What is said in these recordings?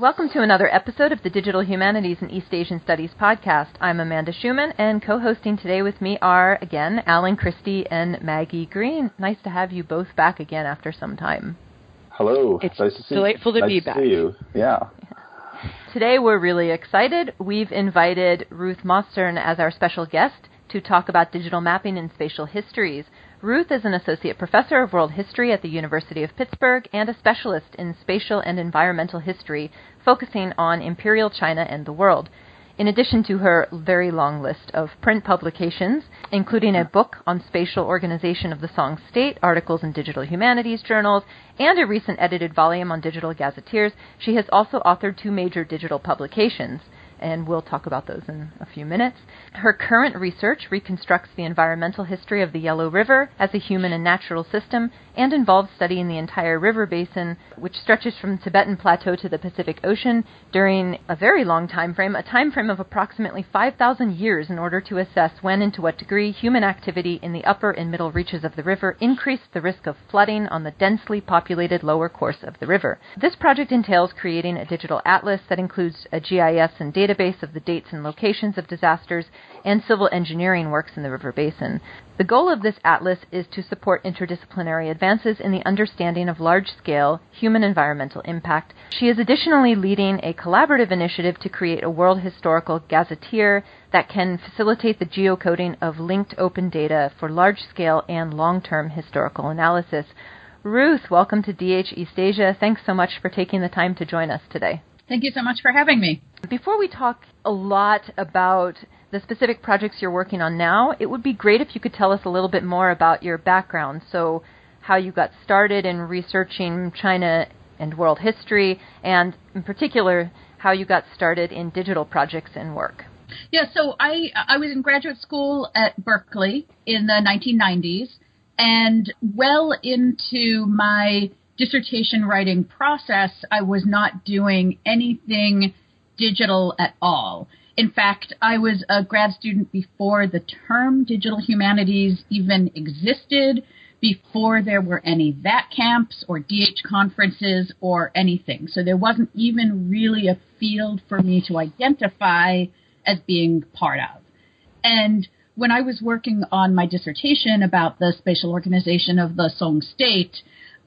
Welcome to another episode of the Digital Humanities and East Asian Studies podcast. I'm Amanda Shuman, and co-hosting today with me are, again, Alan Christy and Maggie Greene. Nice to have you both back again after some time. Hello. It's nice to see delightful to nice be to back. see you. Yeah. Today we're really excited. We've invited Ruth Mostern as our special guest to talk about digital mapping and spatial histories. Ruth is an associate professor of world history at the University of Pittsburgh and a specialist in spatial and environmental history, focusing on imperial China and the world. In addition to her very long list of print publications, including a book on spatial organization of the Song State, articles in digital humanities journals, and a recent edited volume on digital gazetteers, she has also authored two major digital publications and we'll talk about those in a few minutes. Her current research reconstructs the environmental history of the Yellow River as a human and natural system and involves studying the entire river basin, which stretches from the Tibetan Plateau to the Pacific Ocean during a very long time frame, a time frame of approximately 5,000 years in order to assess when and to what degree human activity in the upper and middle reaches of the river increased the risk of flooding on the densely populated lower course of the river. This project entails creating a digital atlas that includes a GIS and data database of the dates and locations of disasters and civil engineering works in the river basin. The goal of this atlas is to support interdisciplinary advances in the understanding of large scale human environmental impact. She is additionally leading a collaborative initiative to create a world historical gazetteer that can facilitate the geocoding of linked open data for large scale and long term historical analysis. Ruth, welcome to DH East Asia. Thanks so much for taking the time to join us today. Thank you so much for having me. Before we talk a lot about the specific projects you're working on now, it would be great if you could tell us a little bit more about your background. So, how you got started in researching China and world history, and in particular, how you got started in digital projects and work. Yeah, so I I was in graduate school at Berkeley in the 1990s, and well into my dissertation writing process, I was not doing anything digital at all. In fact, I was a grad student before the term digital humanities even existed, before there were any VAT camps or DH conferences or anything. So there wasn't even really a field for me to identify as being part of. And when I was working on my dissertation about the spatial organization of the Song state,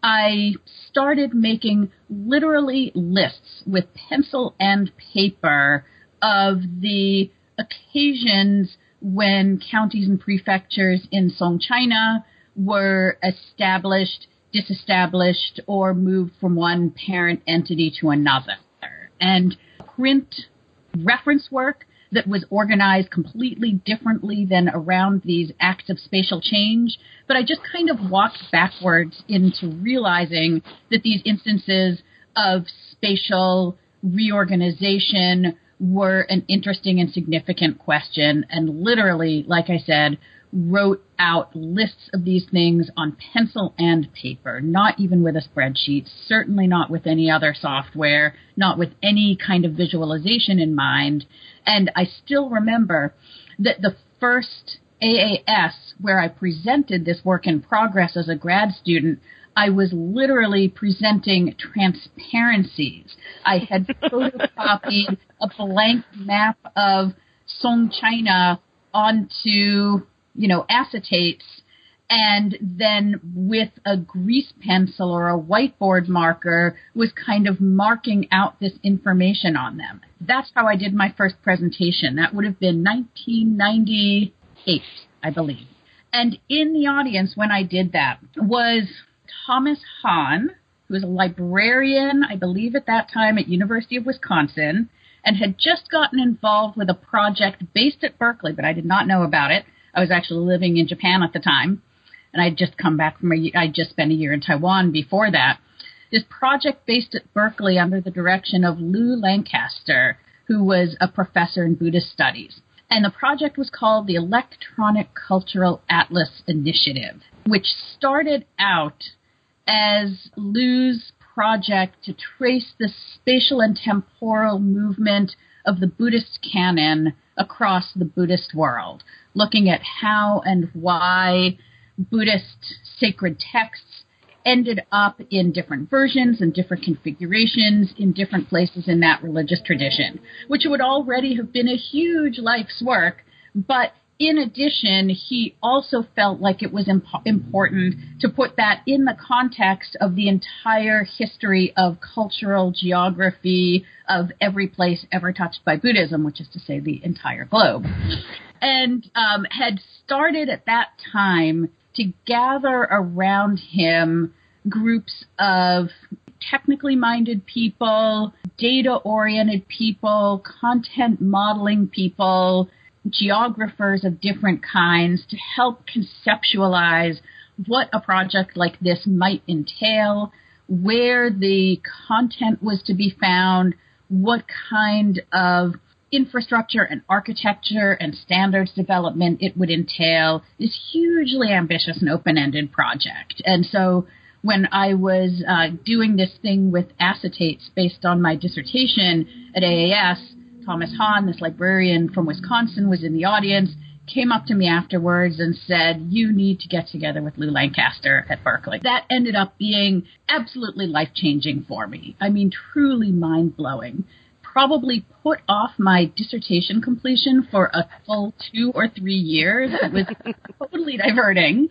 I started making literally lists with pencil and paper of the occasions when counties and prefectures in Song China were established, disestablished, or moved from one parent entity to another. And print reference work that was organized completely differently than around these acts of spatial change. But I just kind of walked backwards into realizing that these instances of spatial reorganization were an interesting and significant question. And literally, like I said, wrote out lists of these things on pencil and paper, not even with a spreadsheet, certainly not with any other software, not with any kind of visualization in mind. And I still remember that the first AAS where I presented this work in progress as a grad student, I was literally presenting transparencies. I had photocopied a blank map of Song China onto you know, acetates and then with a grease pencil or a whiteboard marker was kind of marking out this information on them. That's how I did my first presentation. That would have been 1998, I believe. And in the audience when I did that was Thomas Hahn, who was a librarian, I believe at that time at University of Wisconsin, and had just gotten involved with a project based at Berkeley, but I did not know about it I was actually living in Japan at the time, and I'd just come back from a, I'd just spent a year in Taiwan before that. This project based at Berkeley under the direction of Lew Lancaster, who was a professor in Buddhist studies. And the project was called the Electronic Cultural Atlas Initiative, which started out as Lew's project to trace the spatial and temporal movement of the Buddhist canon across the Buddhist world, looking at how and why Buddhist sacred texts ended up in different versions and different configurations in different places in that religious tradition, which would already have been a huge life's work, but in addition, he also felt like it was imp- important to put that in the context of the entire history of cultural geography of every place ever touched by Buddhism, which is to say the entire globe. And um, had started at that time to gather around him groups of technically minded people, data oriented people, content modeling people, geographers of different kinds to help conceptualize what a project like this might entail, where the content was to be found, what kind of infrastructure and architecture and standards development it would entail. This hugely ambitious and open ended project. And so when I was uh, doing this thing with acetates based on my dissertation at AAS, Thomas Hahn, this librarian from Wisconsin, was in the audience, came up to me afterwards and said, You need to get together with Lew Lancaster at Berkeley. That ended up being absolutely life changing for me. I mean, truly mind blowing. Probably put off my dissertation completion for a full two or three years. It was totally diverting.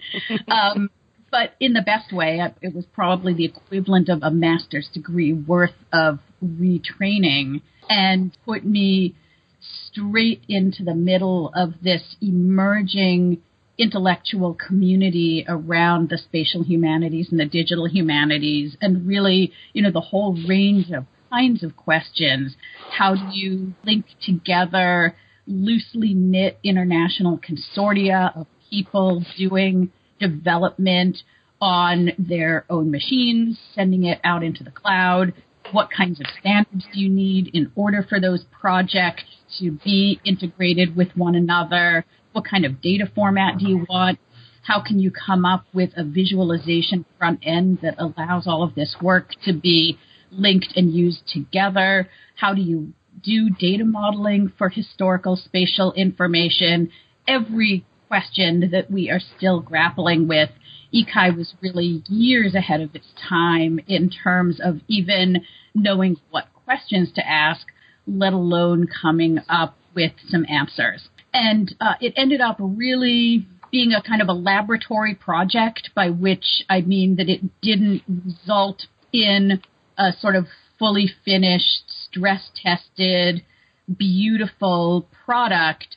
Um, but in the best way, it was probably the equivalent of a master's degree worth of retraining and put me straight into the middle of this emerging intellectual community around the spatial humanities and the digital humanities and really, you know, the whole range of kinds of questions. How do you link together loosely knit international consortia of people doing development on their own machines, sending it out into the cloud, what kinds of standards do you need in order for those projects to be integrated with one another? What kind of data format do you want? How can you come up with a visualization front end that allows all of this work to be linked and used together? How do you do data modeling for historical spatial information? Every question that we are still grappling with ECAI was really years ahead of its time in terms of even knowing what questions to ask, let alone coming up with some answers. And uh, it ended up really being a kind of a laboratory project, by which I mean that it didn't result in a sort of fully finished, stress tested, beautiful product,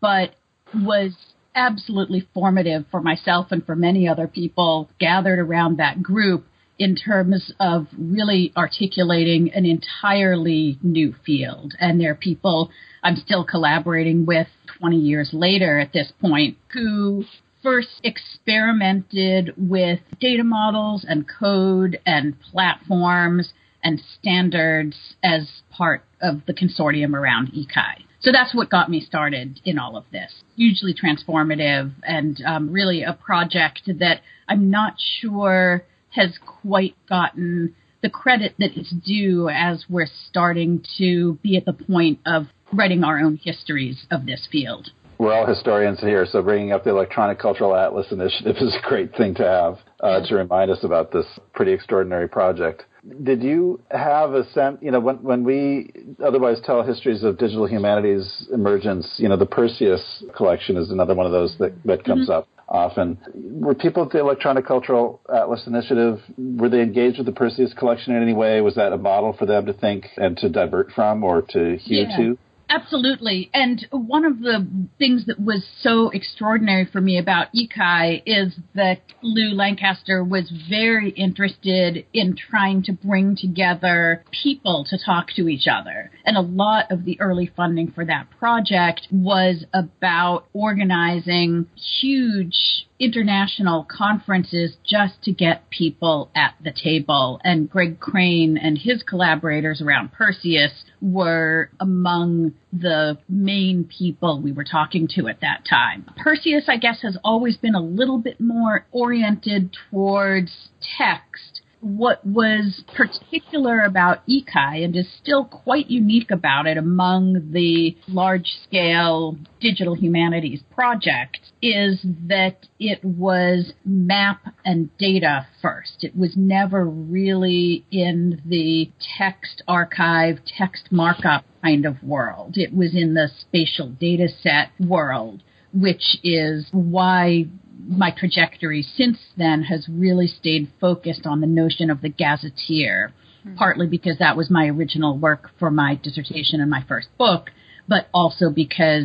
but was absolutely formative for myself and for many other people gathered around that group in terms of really articulating an entirely new field. And there are people I'm still collaborating with 20 years later at this point who first experimented with data models and code and platforms and standards as part of the consortium around ECAI. So that's what got me started in all of this. Hugely transformative and um, really a project that I'm not sure has quite gotten the credit that it's due as we're starting to be at the point of writing our own histories of this field. We're all historians here, so bringing up the Electronic Cultural Atlas Initiative is a great thing to have uh, to remind us about this pretty extraordinary project did you have a sense, you know, when, when we otherwise tell histories of digital humanities emergence, you know, the Perseus collection is another one of those that, that comes mm-hmm. up often. Were people at the Electronic Cultural Atlas Initiative, were they engaged with the Perseus collection in any way? Was that a model for them to think and to divert from or to hew yeah. to? Absolutely. And one of the things that was so extraordinary for me about ECAI is that Lew Lancaster was very interested in trying to bring together people to talk to each other. And a lot of the early funding for that project was about organizing huge international conferences just to get people at the table. And Greg Crane and his collaborators around Perseus were among the main people we were talking to at that time. Perseus, I guess, has always been a little bit more oriented towards text what was particular about ECAI and is still quite unique about it among the large scale digital humanities projects is that it was map and data first. It was never really in the text archive, text markup kind of world. It was in the spatial data set world which is why my trajectory since then has really stayed focused on the notion of the gazetteer, mm-hmm. partly because that was my original work for my dissertation and my first book, but also because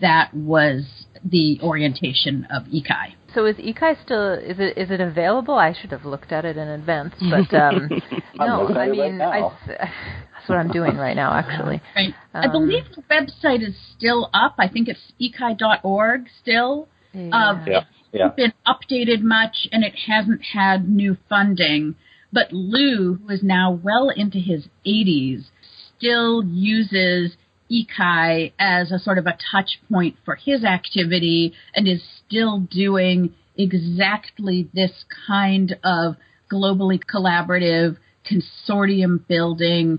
that was the orientation of ECAI. So is ECAI still is it is it available? I should have looked at it in advance, but um, no, I mean right I, that's what I'm doing right now actually. Right. Um, I believe the website is still up. I think it's ecai.org still. Yeah. Um, yeah yeah. been updated much and it hasn't had new funding. But Lew, who is now well into his 80s, still uses ECAI as a sort of a touch point for his activity and is still doing exactly this kind of globally collaborative consortium building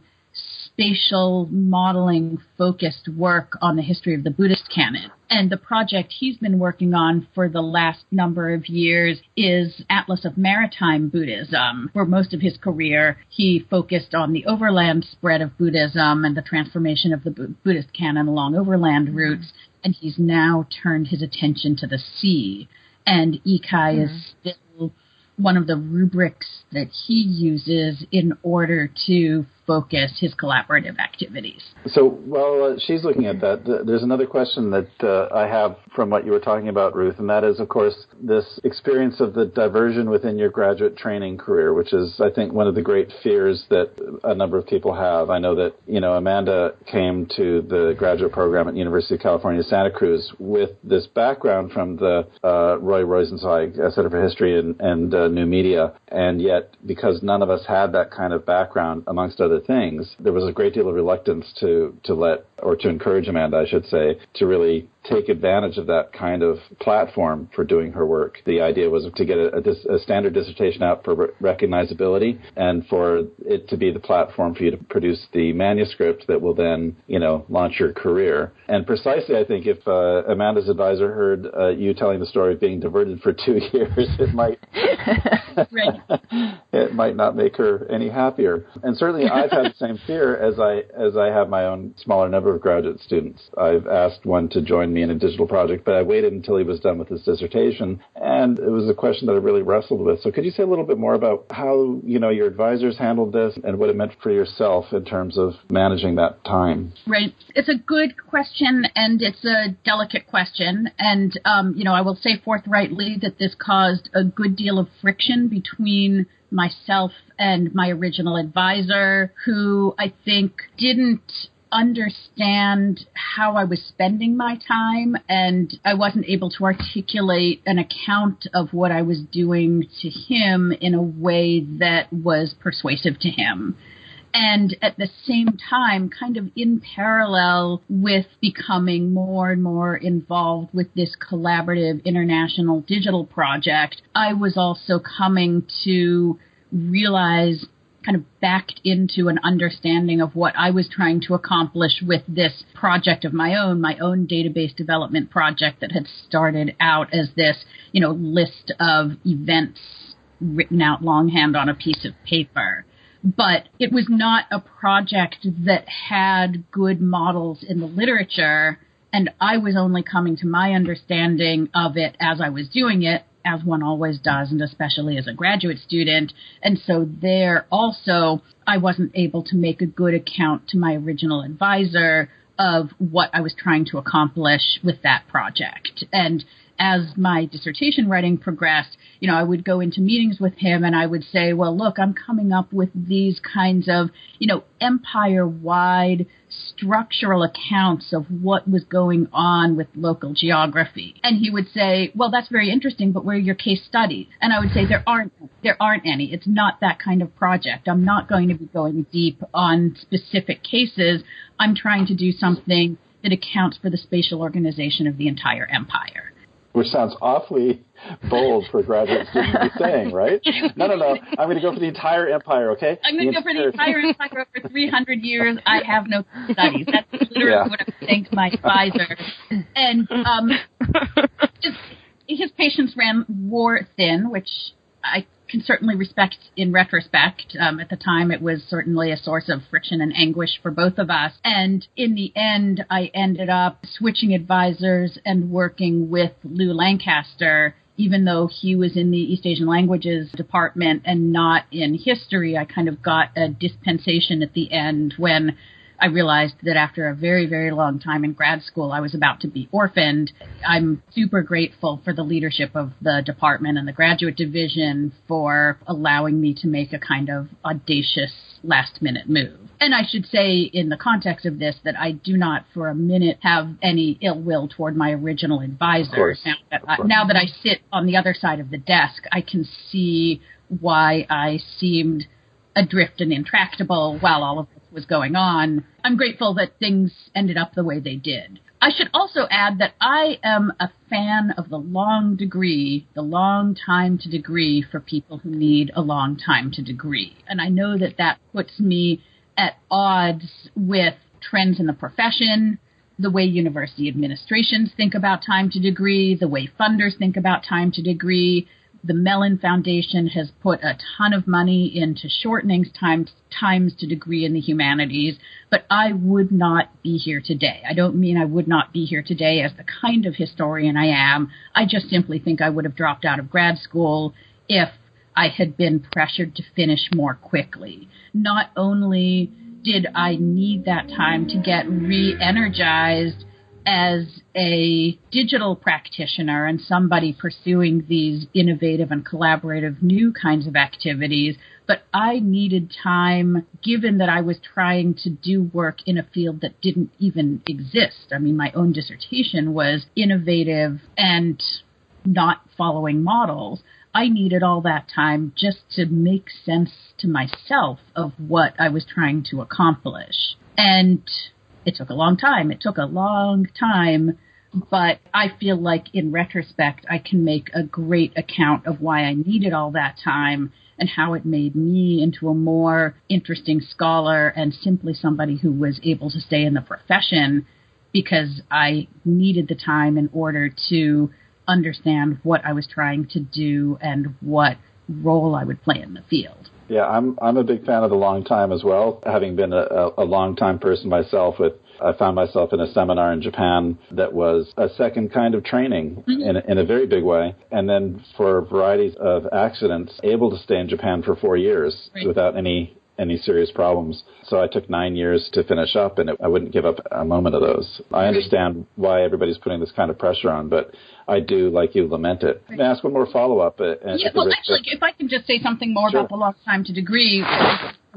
spatial modeling focused work on the history of the Buddhist canon. And the project he's been working on for the last number of years is Atlas of Maritime Buddhism, For most of his career he focused on the overland spread of Buddhism and the transformation of the Buddhist canon along overland routes. And he's now turned his attention to the sea. And ECAI mm-hmm. is still one of the rubrics that he uses in order to focus his collaborative activities. So while uh, she's looking at that, th- there's another question that uh, I have from what you were talking about, Ruth, and that is, of course, this experience of the diversion within your graduate training career, which is, I think, one of the great fears that a number of people have. I know that, you know, Amanda came to the graduate program at University of California, Santa Cruz with this background from the uh, Roy Rosenzweig Center for History and, and uh, New Media, and yet because none of us had that kind of background, amongst other things, there was a great deal of reluctance to to let or to encourage Amanda, I should say, to really take advantage of that kind of platform for doing her work. The idea was to get a, a, a standard dissertation out for re- recognizability and for it to be the platform for you to produce the manuscript that will then, you know, launch your career. And precisely, I think if uh, Amanda's advisor heard uh, you telling the story of being diverted for two years, it might it might not make her any happier. And certainly, I've had the same fear as I as I have my own smaller number of graduate students. I've asked one to join me in a digital project, but I waited until he was done with his dissertation, and it was a question that I really wrestled with. So, could you say a little bit more about how you know your advisors handled this and what it meant for yourself in terms of managing that time? Right, it's a good question, and it's a delicate question, and um, you know I will say forthrightly that this caused a good deal of friction between myself and my original advisor, who I think didn't understand how I was spending my time, and I wasn't able to articulate an account of what I was doing to him in a way that was persuasive to him. And at the same time, kind of in parallel with becoming more and more involved with this collaborative international digital project, I was also coming to realize kind of backed into an understanding of what I was trying to accomplish with this project of my own, my own database development project that had started out as this, you know, list of events written out longhand on a piece of paper. But it was not a project that had good models in the literature, and I was only coming to my understanding of it as I was doing it as one always does, and especially as a graduate student. And so there also, I wasn't able to make a good account to my original advisor of what I was trying to accomplish with that project. And as my dissertation writing progressed, you know, I would go into meetings with him and I would say, well, look, I'm coming up with these kinds of, you know, empire wide structural accounts of what was going on with local geography. And he would say, well, that's very interesting, but where are your case studies? And I would say, there aren't, there aren't any. It's not that kind of project. I'm not going to be going deep on specific cases. I'm trying to do something that accounts for the spatial organization of the entire empire. which sounds awfully bold for a graduate student to be saying, right? No, no, no. I'm going to go for the entire empire, okay? I'm going to go for the entire empire over 300 years. I have no studies. That's literally yeah. what I'm saying to my advisor. And um, his, his patience ran wore thin, which I can certainly respect in retrospect. Um, at the time, it was certainly a source of friction and anguish for both of us. And in the end, I ended up switching advisors and working with Lew Lancaster. Even though he was in the East Asian Languages department and not in history, I kind of got a dispensation at the end when I realized that after a very, very long time in grad school, I was about to be orphaned. I'm super grateful for the leadership of the department and the graduate division for allowing me to make a kind of audacious last minute move. And I should say, in the context of this, that I do not for a minute have any ill will toward my original advisor. Now that, I, now that I sit on the other side of the desk, I can see why I seemed adrift and intractable while all of was going on. I'm grateful that things ended up the way they did. I should also add that I am a fan of the long degree, the long time to degree for people who need a long time to degree. And I know that that puts me at odds with trends in the profession, the way university administrations think about time to degree, the way funders think about time to degree, the Mellon Foundation has put a ton of money into shortening times, times to degree in the humanities, but I would not be here today. I don't mean I would not be here today as the kind of historian I am. I just simply think I would have dropped out of grad school if I had been pressured to finish more quickly. Not only did I need that time to get re energized as a digital practitioner and somebody pursuing these innovative and collaborative new kinds of activities, but I needed time given that I was trying to do work in a field that didn't even exist. I mean, my own dissertation was innovative and not following models. I needed all that time just to make sense to myself of what I was trying to accomplish. And it took a long time. It took a long time, but I feel like in retrospect, I can make a great account of why I needed all that time and how it made me into a more interesting scholar and simply somebody who was able to stay in the profession because I needed the time in order to understand what I was trying to do and what role I would play in the field. Yeah, I'm I'm a big fan of the long time as well. Having been a, a long time person myself, with I found myself in a seminar in Japan that was a second kind of training mm-hmm. in in a very big way, and then for varieties of accidents, able to stay in Japan for four years right. without any any serious problems. So I took nine years to finish up, and it, I wouldn't give up a moment of those. I understand why everybody's putting this kind of pressure on, but I do, like you, lament it. I ask one more follow up? Uh, yeah, well, actually, if I can just say something more sure. about the lost time to degree,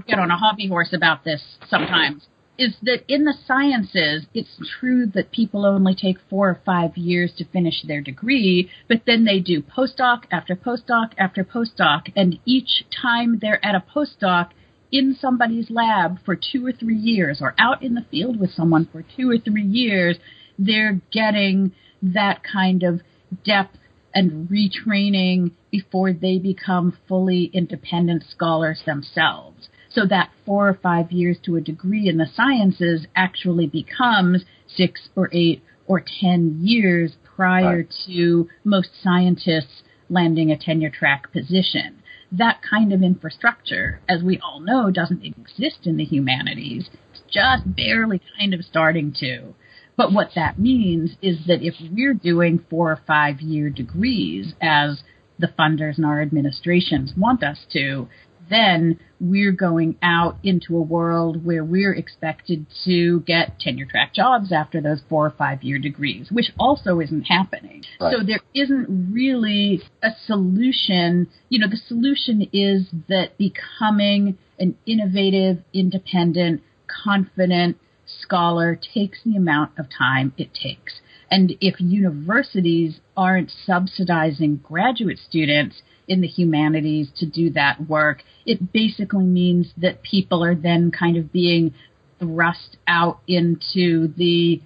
get on a hobby horse about this sometimes. Is that in the sciences, it's true that people only take four or five years to finish their degree, but then they do postdoc after postdoc after postdoc, and each time they're at a postdoc, in somebody's lab for two or three years or out in the field with someone for two or three years, they're getting that kind of depth and retraining before they become fully independent scholars themselves. So that four or five years to a degree in the sciences actually becomes six or eight or ten years prior right. to most scientists landing a tenure track position that kind of infrastructure, as we all know, doesn't exist in the humanities. It's just barely kind of starting to. But what that means is that if we're doing four or five year degrees, as the funders and our administrations want us to, then we're going out into a world where we're expected to get tenure track jobs after those four or five year degrees, which also isn't happening. Right. So there isn't really a solution. You know, the solution is that becoming an innovative, independent, confident scholar takes the amount of time it takes. And if universities aren't subsidizing graduate students, in the humanities to do that work, it basically means that people are then kind of being thrust out into the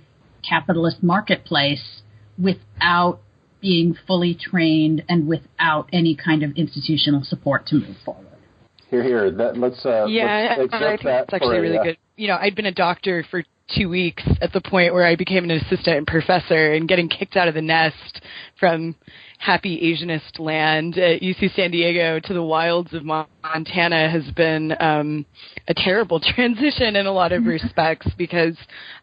capitalist marketplace without being fully trained and without any kind of institutional support to move forward. Here, here. That, let's uh, yeah, let's I think that's actually really good. You know, I'd been a doctor for two weeks at the point where I became an assistant professor and getting kicked out of the nest from happy Asianist land at UC San Diego to the wilds of Montana has been um, a terrible transition in a lot of respects because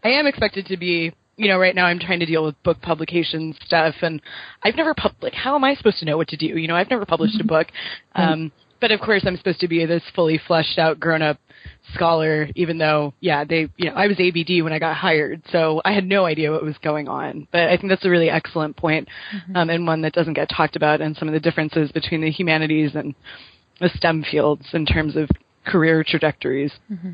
I am expected to be you know, right now I'm trying to deal with book publication stuff, and I've never pub- like how am I supposed to know what to do? You know, I've never published a book, um, but of course I'm supposed to be this fully fleshed out, grown up scholar. Even though, yeah, they, you know, I was ABD when I got hired, so I had no idea what was going on. But I think that's a really excellent point, mm-hmm. um, and one that doesn't get talked about, and some of the differences between the humanities and the STEM fields in terms of career trajectories. Mm-hmm.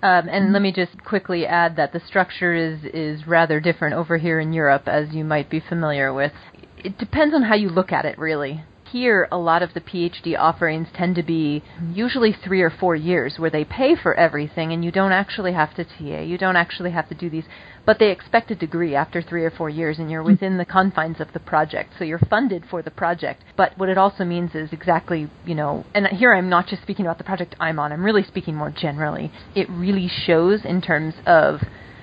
Um, and let me just quickly add that the structure is is rather different over here in Europe, as you might be familiar with. It depends on how you look at it, really here a lot of the PhD offerings tend to be usually three or four years where they pay for everything and you don't actually have to TA, you don't actually have to do these, but they expect a degree after three or four years and you're hmm. within the confines of the project. So you're funded for the project. But what it also means is exactly, you know, and here I'm not just speaking about the project I'm on, I'm really speaking more generally. It really shows in terms of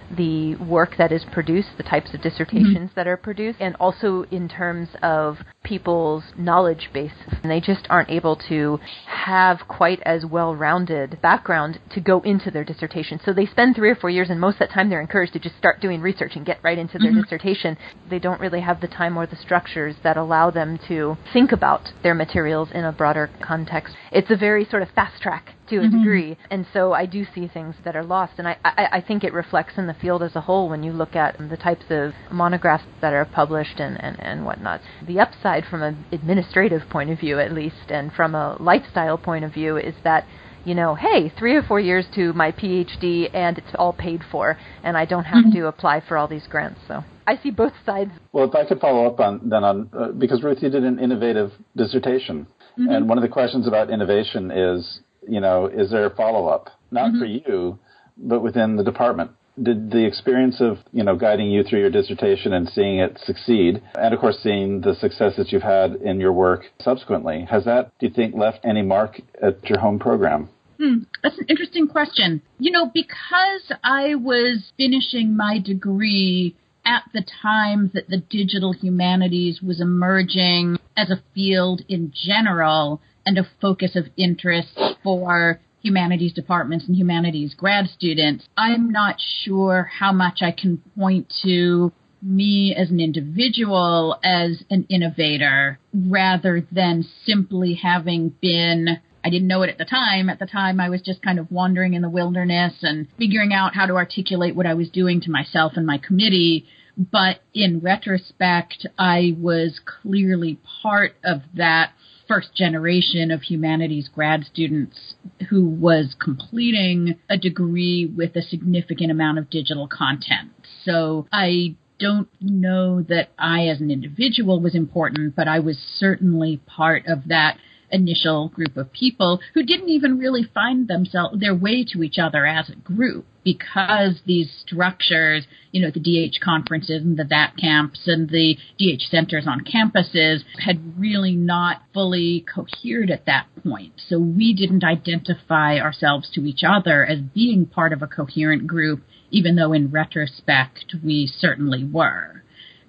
the work that is produced, the types of dissertations mm-hmm. that are produced, and also in terms of people's knowledge base. And they just aren't able to have quite as well rounded background to go into their dissertation. So they spend three or four years, and most of that time they're encouraged to just start doing research and get right into their mm-hmm. dissertation. They don't really have the time or the structures that allow them to think about their materials in a broader context. It's a very sort of fast track to a mm-hmm. degree. And so I do see things that are lost. And I, I, I think it reflects in the field as a whole when you look at the types of monographs that are published and, and, and whatnot. The upside from an administrative point of view, at least, and from a lifestyle point of view, is that you know, hey, three or four years to my PhD and it's all paid for, and I don't have mm-hmm. to apply for all these grants. So I see both sides. Well, if I could follow up on then on uh, because Ruth, you did an innovative dissertation, mm-hmm. and one of the questions about innovation is you know, is there a follow up? Not mm-hmm. for you, but within the department. Did the experience of, you know, guiding you through your dissertation and seeing it succeed, and of course seeing the success that you've had in your work subsequently, has that, do you think, left any mark at your home program? Hmm, that's an interesting question. You know, because I was finishing my degree at the time that the digital humanities was emerging as a field in general, and a focus of interest for humanities departments and humanities grad students. I'm not sure how much I can point to me as an individual as an innovator rather than simply having been I didn't know it at the time. At the time, I was just kind of wandering in the wilderness and figuring out how to articulate what I was doing to myself and my committee. But in retrospect, I was clearly part of that first generation of humanities grad students who was completing a degree with a significant amount of digital content. So I don't know that I as an individual was important, but I was certainly part of that initial group of people who didn't even really find themselves their way to each other as a group because these structures, you know, the DH conferences and the THATCamps and the DH centers on campuses had really not fully cohered at that point. So we didn't identify ourselves to each other as being part of a coherent group, even though in retrospect we certainly were.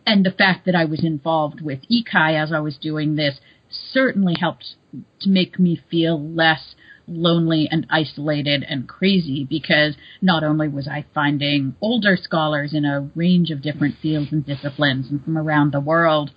And the fact that I was involved with ECAI as I was doing this certainly helped to make me feel less lonely and isolated and crazy because not only was I finding older scholars in a range of different fields and disciplines and from around the world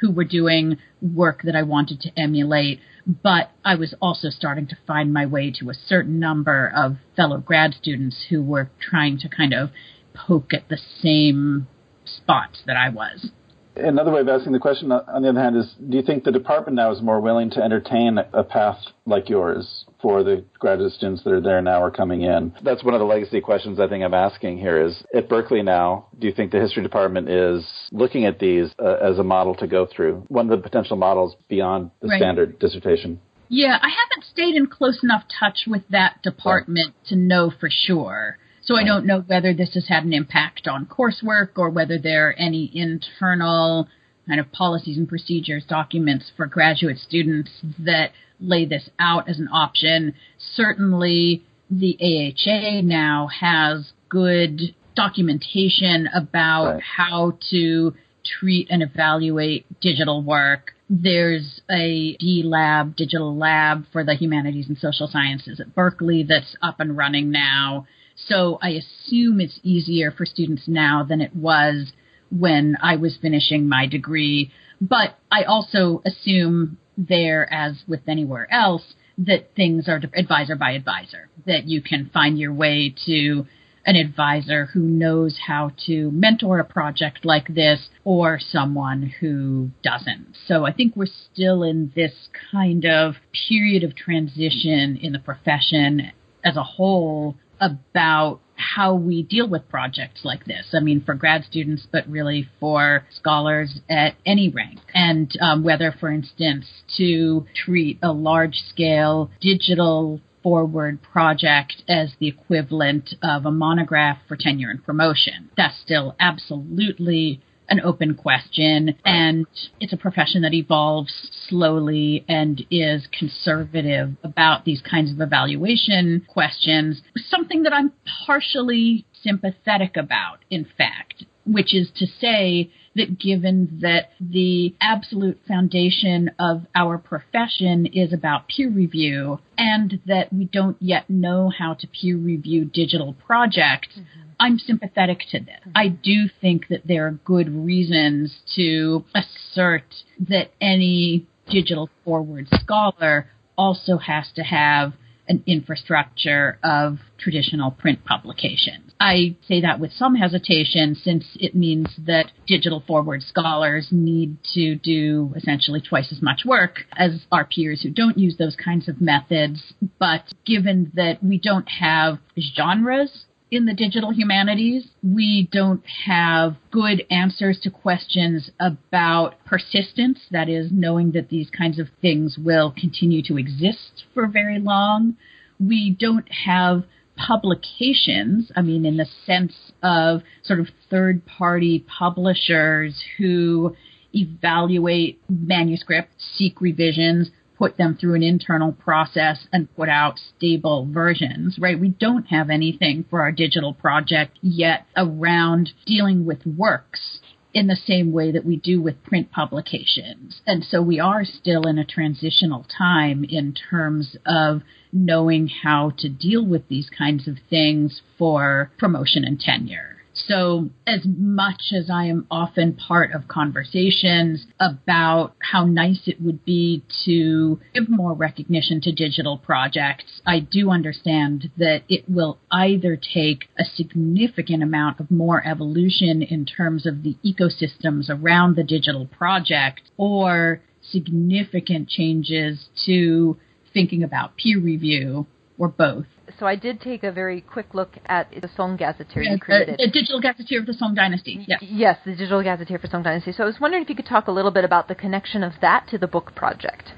who were doing work that I wanted to emulate, but I was also starting to find my way to a certain number of fellow grad students who were trying to kind of poke at the same spots that I was. Another way of asking the question, on the other hand, is do you think the department now is more willing to entertain a path like yours for the graduate students that are there now or coming in? That's one of the legacy questions I think I'm asking here is at Berkeley now, do you think the history department is looking at these uh, as a model to go through, one of the potential models beyond the right. standard dissertation? Yeah, I haven't stayed in close enough touch with that department to know for sure. So I don't know whether this has had an impact on coursework or whether there are any internal kind of policies and procedures documents for graduate students that lay this out as an option. Certainly, the AHA now has good documentation about right. how to treat and evaluate digital work. There's a D Lab, digital lab for the humanities and social sciences at Berkeley that's up and running now. So I assume it's easier for students now than it was when I was finishing my degree. But I also assume there, as with anywhere else, that things are advisor by advisor, that you can find your way to an advisor who knows how to mentor a project like this or someone who doesn't. So I think we're still in this kind of period of transition in the profession as a whole about how we deal with projects like this. I mean, for grad students, but really for scholars at any rank. And um, whether, for instance, to treat a large scale digital forward project as the equivalent of a monograph for tenure and promotion. That's still absolutely an open question and it's a profession that evolves slowly and is conservative about these kinds of evaluation questions something that i'm partially sympathetic about in fact which is to say that given that the absolute foundation of our profession is about peer review and that we don't yet know how to peer review digital projects, mm-hmm. I'm sympathetic to this. Mm-hmm. I do think that there are good reasons to assert that any digital forward scholar also has to have an infrastructure of traditional print publications. I say that with some hesitation since it means that digital forward scholars need to do essentially twice as much work as our peers who don't use those kinds of methods. But given that we don't have genres in the digital humanities, we don't have good answers to questions about persistence, that is, knowing that these kinds of things will continue to exist for very long. We don't have publications, I mean, in the sense of sort of third party publishers who evaluate manuscripts, seek revisions, put them through an internal process and put out stable versions, right? We don't have anything for our digital project yet around dealing with works in the same way that we do with print publications. And so we are still in a transitional time in terms of knowing how to deal with these kinds of things for promotion and tenure. So, as much as I am often part of conversations about how nice it would be to give more recognition to digital projects, I do understand that it will either take a significant amount of more evolution in terms of the ecosystems around the digital project or significant changes to thinking about peer review or both so I did take a very quick look at the Song Gazetteer you created. The, the digital gazetteer of the Song Dynasty. Yes. Yes, the digital gazetteer for Song Dynasty. So I was wondering if you could talk a little bit about the connection of that to the book project.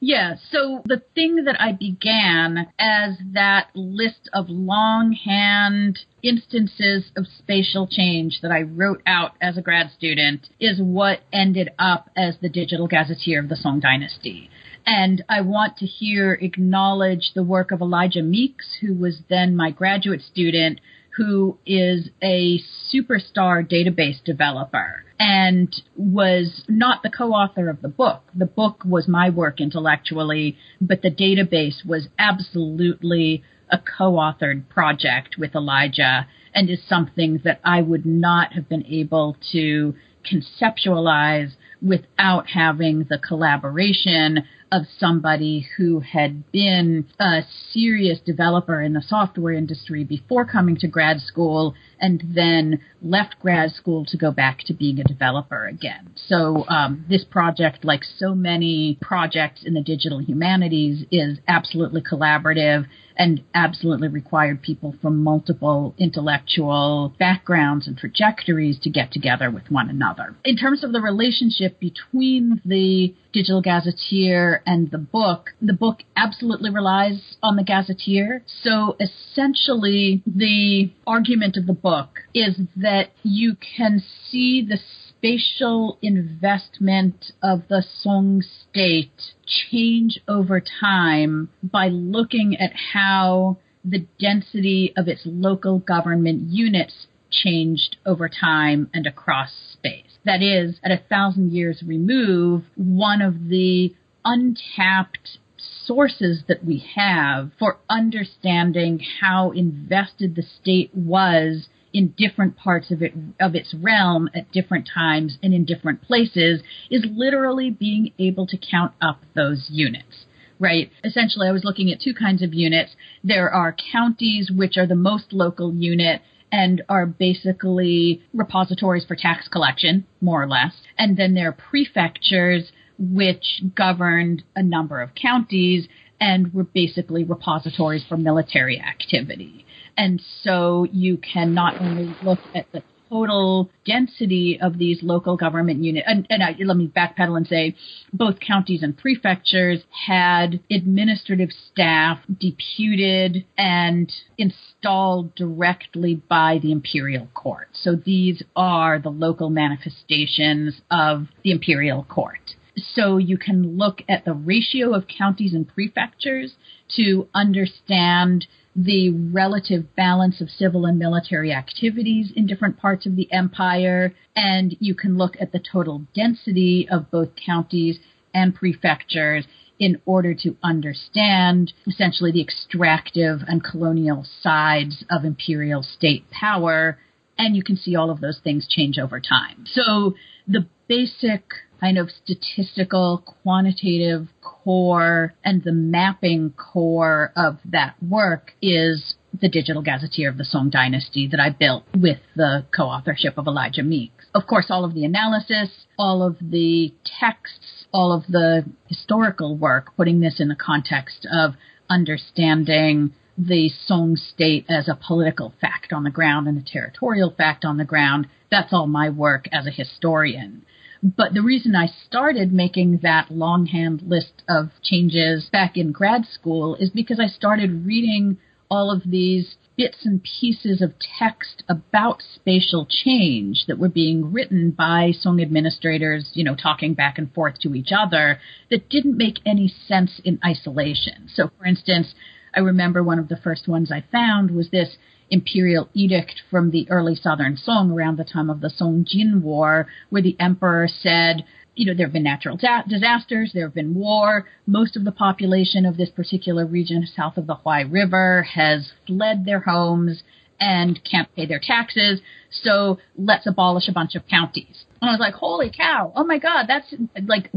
Yeah, so the thing that I began as that list of longhand instances of spatial change that I wrote out as a grad student is what ended up as the digital gazetteer of the Song Dynasty. And I want to here acknowledge the work of Elijah Meeks, who was then my graduate student, who is a superstar database developer and was not the co-author of the book. The book was my work intellectually, but the database was absolutely a co-authored project with Elijah and is something that I would not have been able to conceptualize without having the collaboration of somebody who had been a serious developer in the software industry before coming to grad school and then left grad school to go back to being a developer again. So um, this project, like so many projects in the digital humanities, is absolutely collaborative and absolutely required people from multiple intellectual backgrounds and trajectories to get together with one another. In terms of the relationship between the Digital Gazetteer and the book, the book absolutely relies on the Gazetteer. So essentially, the argument of the book is that you can see the spatial investment of the Song state change over time by looking at how the density of its local government units changed over time and across space. That is, at a thousand years remove, one of the untapped sources that we have for understanding how invested the state was in different parts of it of its realm at different times and in different places is literally being able to count up those units right? Essentially, I was looking at two kinds of units. There are counties, which are the most local unit and are basically repositories for tax collection, more or less. And then there are prefectures, which governed a number of counties and were basically repositories for military activity. And so you can not only look at the total density of these local government units, and, and I, let me backpedal and say both counties and prefectures had administrative staff deputed and installed directly by the imperial court. So these are the local manifestations of the imperial court. So you can look at the ratio of counties and prefectures to understand the relative balance of civil and military activities in different parts of the empire, and you can look at the total density of both counties and prefectures in order to understand essentially the extractive and colonial sides of imperial state power. And you can see all of those things change over time. So the basic kind of statistical, quantitative core and the mapping core of that work is the Digital Gazetteer of the Song Dynasty that I built with the co authorship of Elijah Meeks. Of course, all of the analysis, all of the texts, all of the historical work, putting this in the context of understanding the Song state as a political fact on the ground and a territorial fact on the ground. That's all my work as a historian. But the reason I started making that longhand list of changes back in grad school is because I started reading all of these bits and pieces of text about spatial change that were being written by Song administrators, you know, talking back and forth to each other that didn't make any sense in isolation. So, for instance, I remember one of the first ones I found was this imperial edict from the early Southern Song around the time of the Song Jin War, where the emperor said, you know, there have been natural da- disasters, there have been war. Most of the population of this particular region south of the Huai River has fled their homes and can't pay their taxes. So let's abolish a bunch of counties. And I was like, holy cow. Oh my God. That's like,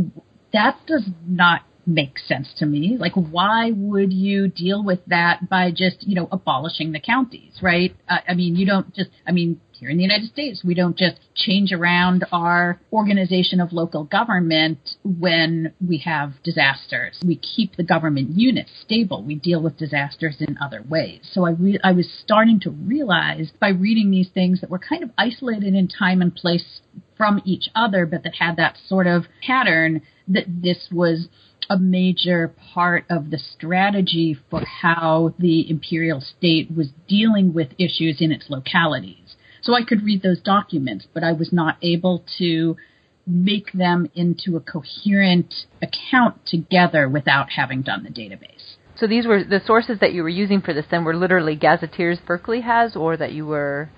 that does not makes sense to me. Like, why would you deal with that by just, you know, abolishing the counties, right? Uh, I mean, you don't just, I mean, here in the United States, we don't just change around our organization of local government when we have disasters. We keep the government units stable. We deal with disasters in other ways. So I, re- I was starting to realize by reading these things that were kind of isolated in time and place from each other, but that had that sort of pattern that this was a major part of the strategy for how the imperial state was dealing with issues in its localities. So I could read those documents, but I was not able to make them into a coherent account together without having done the database. So these were the sources that you were using for this then were literally gazetteers Berkeley has or that you were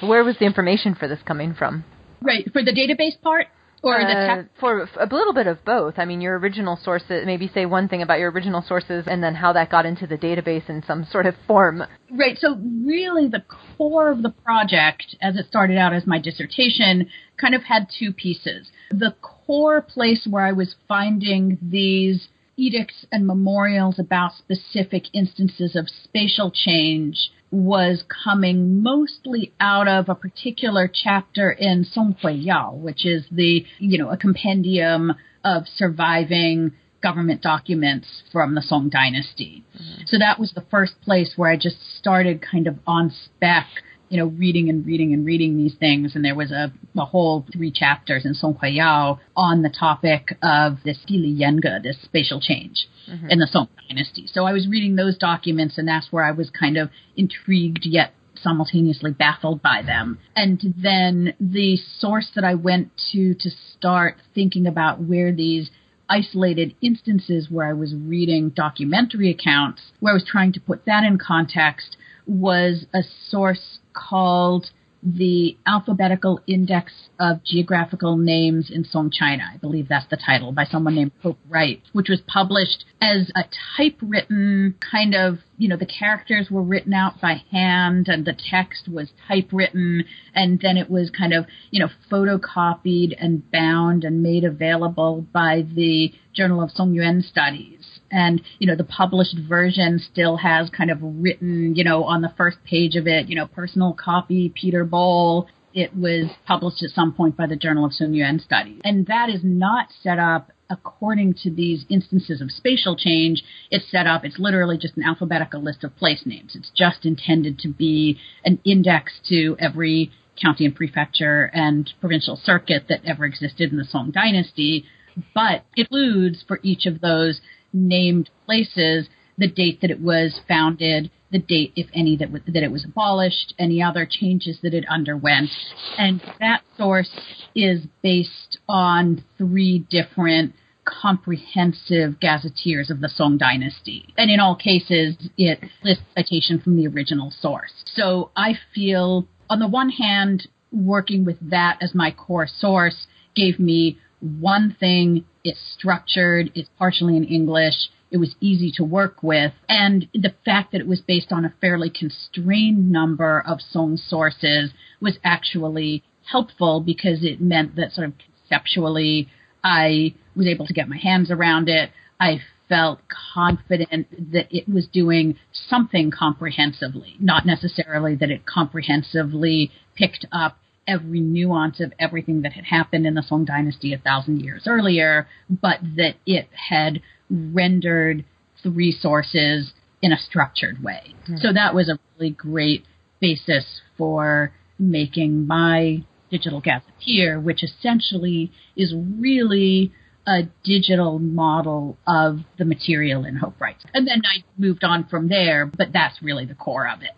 where was the information for this coming from? Right, for the database part, or uh, the for a little bit of both. I mean, your original sources. Maybe say one thing about your original sources, and then how that got into the database in some sort of form. Right. So really, the core of the project, as it started out as my dissertation, kind of had two pieces. The core place where I was finding these edicts and memorials about specific instances of spatial change was coming mostly out of a particular chapter in Song Hui Yao, which is the, you know, a compendium of surviving government documents from the Song dynasty. Mm-hmm. So that was the first place where I just started kind of on spec you know, reading and reading and reading these things. And there was a, a whole three chapters in Song Yao on the topic of this Gili Yenga, this spatial change mm-hmm. in the Song dynasty. So I was reading those documents, and that's where I was kind of intrigued yet simultaneously baffled by them. And then the source that I went to to start thinking about where these isolated instances where I was reading documentary accounts, where I was trying to put that in context, was a source called the Alphabetical Index of Geographical Names in Song China. I believe that's the title by someone named Hope Wright, which was published as a typewritten kind of, you know, the characters were written out by hand and the text was typewritten and then it was kind of, you know, photocopied and bound and made available by the Journal of Song Yuan Studies and you know the published version still has kind of written you know on the first page of it you know personal copy Peter Bol it was published at some point by the Journal of Song Yuan Studies. And that is not set up according to these instances of spatial change. It's set up it's literally just an alphabetical list of place names. It's just intended to be an index to every county and prefecture and provincial circuit that ever existed in the Song dynasty. But it includes for each of those named places the date that it was founded, the date, if any, that, w- that it was abolished, any other changes that it underwent. And that source is based on three different comprehensive gazetteers of the Song dynasty. And in all cases, it lists citation from the original source. So I feel, on the one hand, working with that as my core source gave me one thing, it's structured, it's partially in English, it was easy to work with, and the fact that it was based on a fairly constrained number of song sources was actually helpful because it meant that sort of conceptually I was able to get my hands around it. I felt confident that it was doing something comprehensively, not necessarily that it comprehensively picked up every nuance of everything that had happened in the Song Dynasty a thousand years earlier, but that it had rendered the resources in a structured way. Mm-hmm. So that was a really great basis for making my digital gazetteer, which essentially is really a digital model of the material in Hope Wright. And then I moved on from there, but that's really the core of it.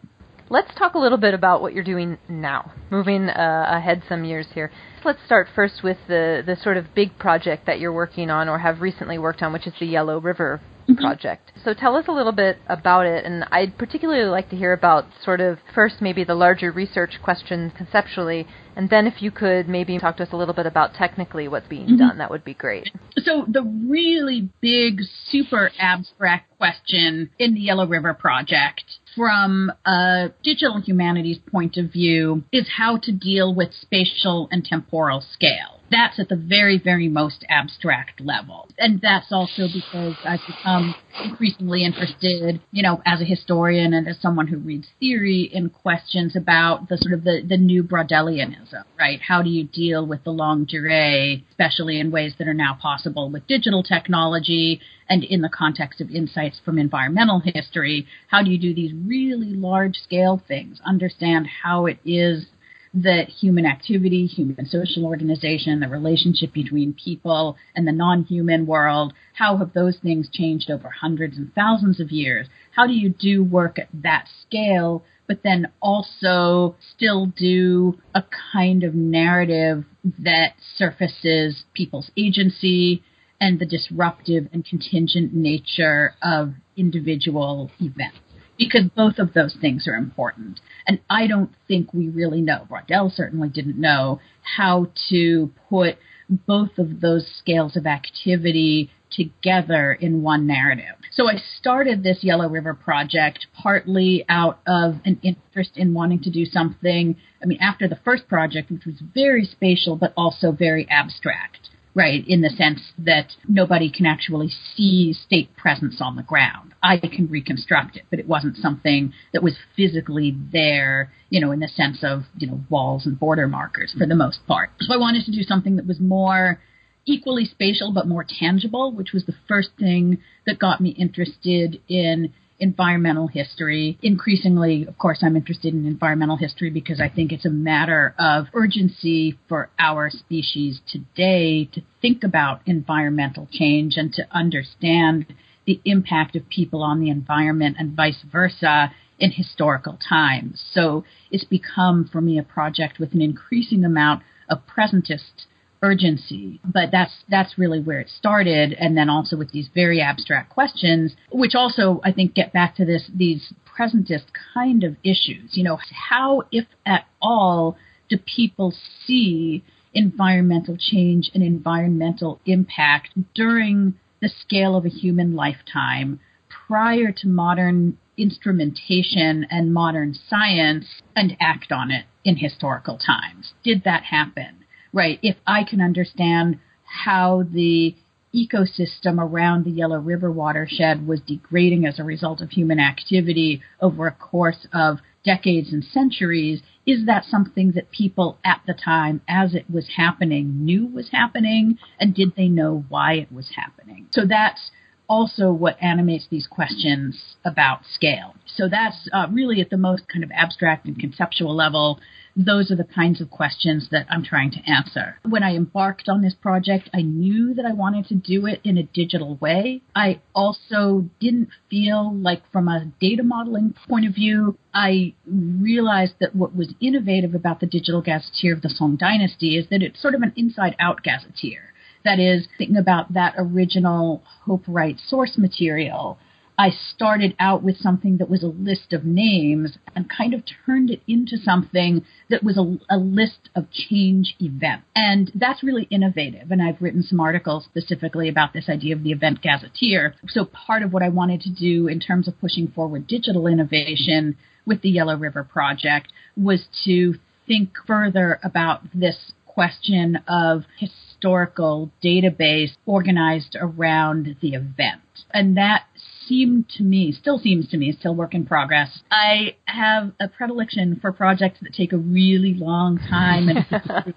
Let's talk a little bit about what you're doing now, moving uh, ahead some years here. Let's start first with the, the sort of big project that you're working on or have recently worked on, which is the Yellow River mm-hmm. project. So tell us a little bit about it, and I'd particularly like to hear about sort of first maybe the larger research questions conceptually, and then if you could maybe talk to us a little bit about technically what's being mm-hmm. done, that would be great. So the really big, super abstract question in the Yellow River project from a digital humanities point of view is how to deal with spatial and temporal scale. That's at the very, very most abstract level. And that's also because I've become increasingly interested, you know, as a historian and as someone who reads theory in questions about the sort of the, the new Braudelianism, right? How do you deal with the longue durée, especially in ways that are now possible with digital technology and in the context of insights from environmental history? How do you do these really large scale things? Understand how it is that human activity, human social organization, the relationship between people and the non-human world, how have those things changed over hundreds and thousands of years? How do you do work at that scale, but then also still do a kind of narrative that surfaces people's agency and the disruptive and contingent nature of individual events? Because both of those things are important. And I don't think we really know, Braudel certainly didn't know, how to put both of those scales of activity together in one narrative. So I started this Yellow River project partly out of an interest in wanting to do something. I mean, after the first project, which was very spatial but also very abstract right? In the sense that nobody can actually see state presence on the ground. I can reconstruct it, but it wasn't something that was physically there, you know, in the sense of, you know, walls and border markers for the most part. So I wanted to do something that was more equally spatial but more tangible, which was the first thing that got me interested in environmental history. Increasingly, of course, I'm interested in environmental history because I think it's a matter of urgency for our species today to think about environmental change and to understand the impact of people on the environment and vice versa in historical times. So it's become for me a project with an increasing amount of presentist urgency. But that's that's really where it started, and then also with these very abstract questions, which also I think get back to this these presentist kind of issues. You know, how, if at all, do people see environmental change and environmental impact during the scale of a human lifetime prior to modern instrumentation and modern science and act on it in historical times. Did that happen? Right. If I can understand how the ecosystem around the Yellow River watershed was degrading as a result of human activity over a course of decades and centuries, is that something that people at the time, as it was happening, knew was happening? And did they know why it was happening? So that's also what animates these questions about scale. So that's uh, really at the most kind of abstract and conceptual level. Those are the kinds of questions that I'm trying to answer. When I embarked on this project, I knew that I wanted to do it in a digital way. I also didn't feel like, from a data modeling point of view, I realized that what was innovative about the digital gazetteer of the Song Dynasty is that it's sort of an inside out gazetteer that is, thinking about that original Hope Wright source material, I started out with something that was a list of names and kind of turned it into something that was a, a, list of change events. And that's really innovative. And I've written some articles specifically about this idea of the event gazetteer. So part of what I wanted to do in terms of pushing forward digital innovation with the Yellow River Project was to think further about this question of historical database organized around the event. And that seemed to me, still seems to me, still work in progress. I have a predilection for projects that take a really long time and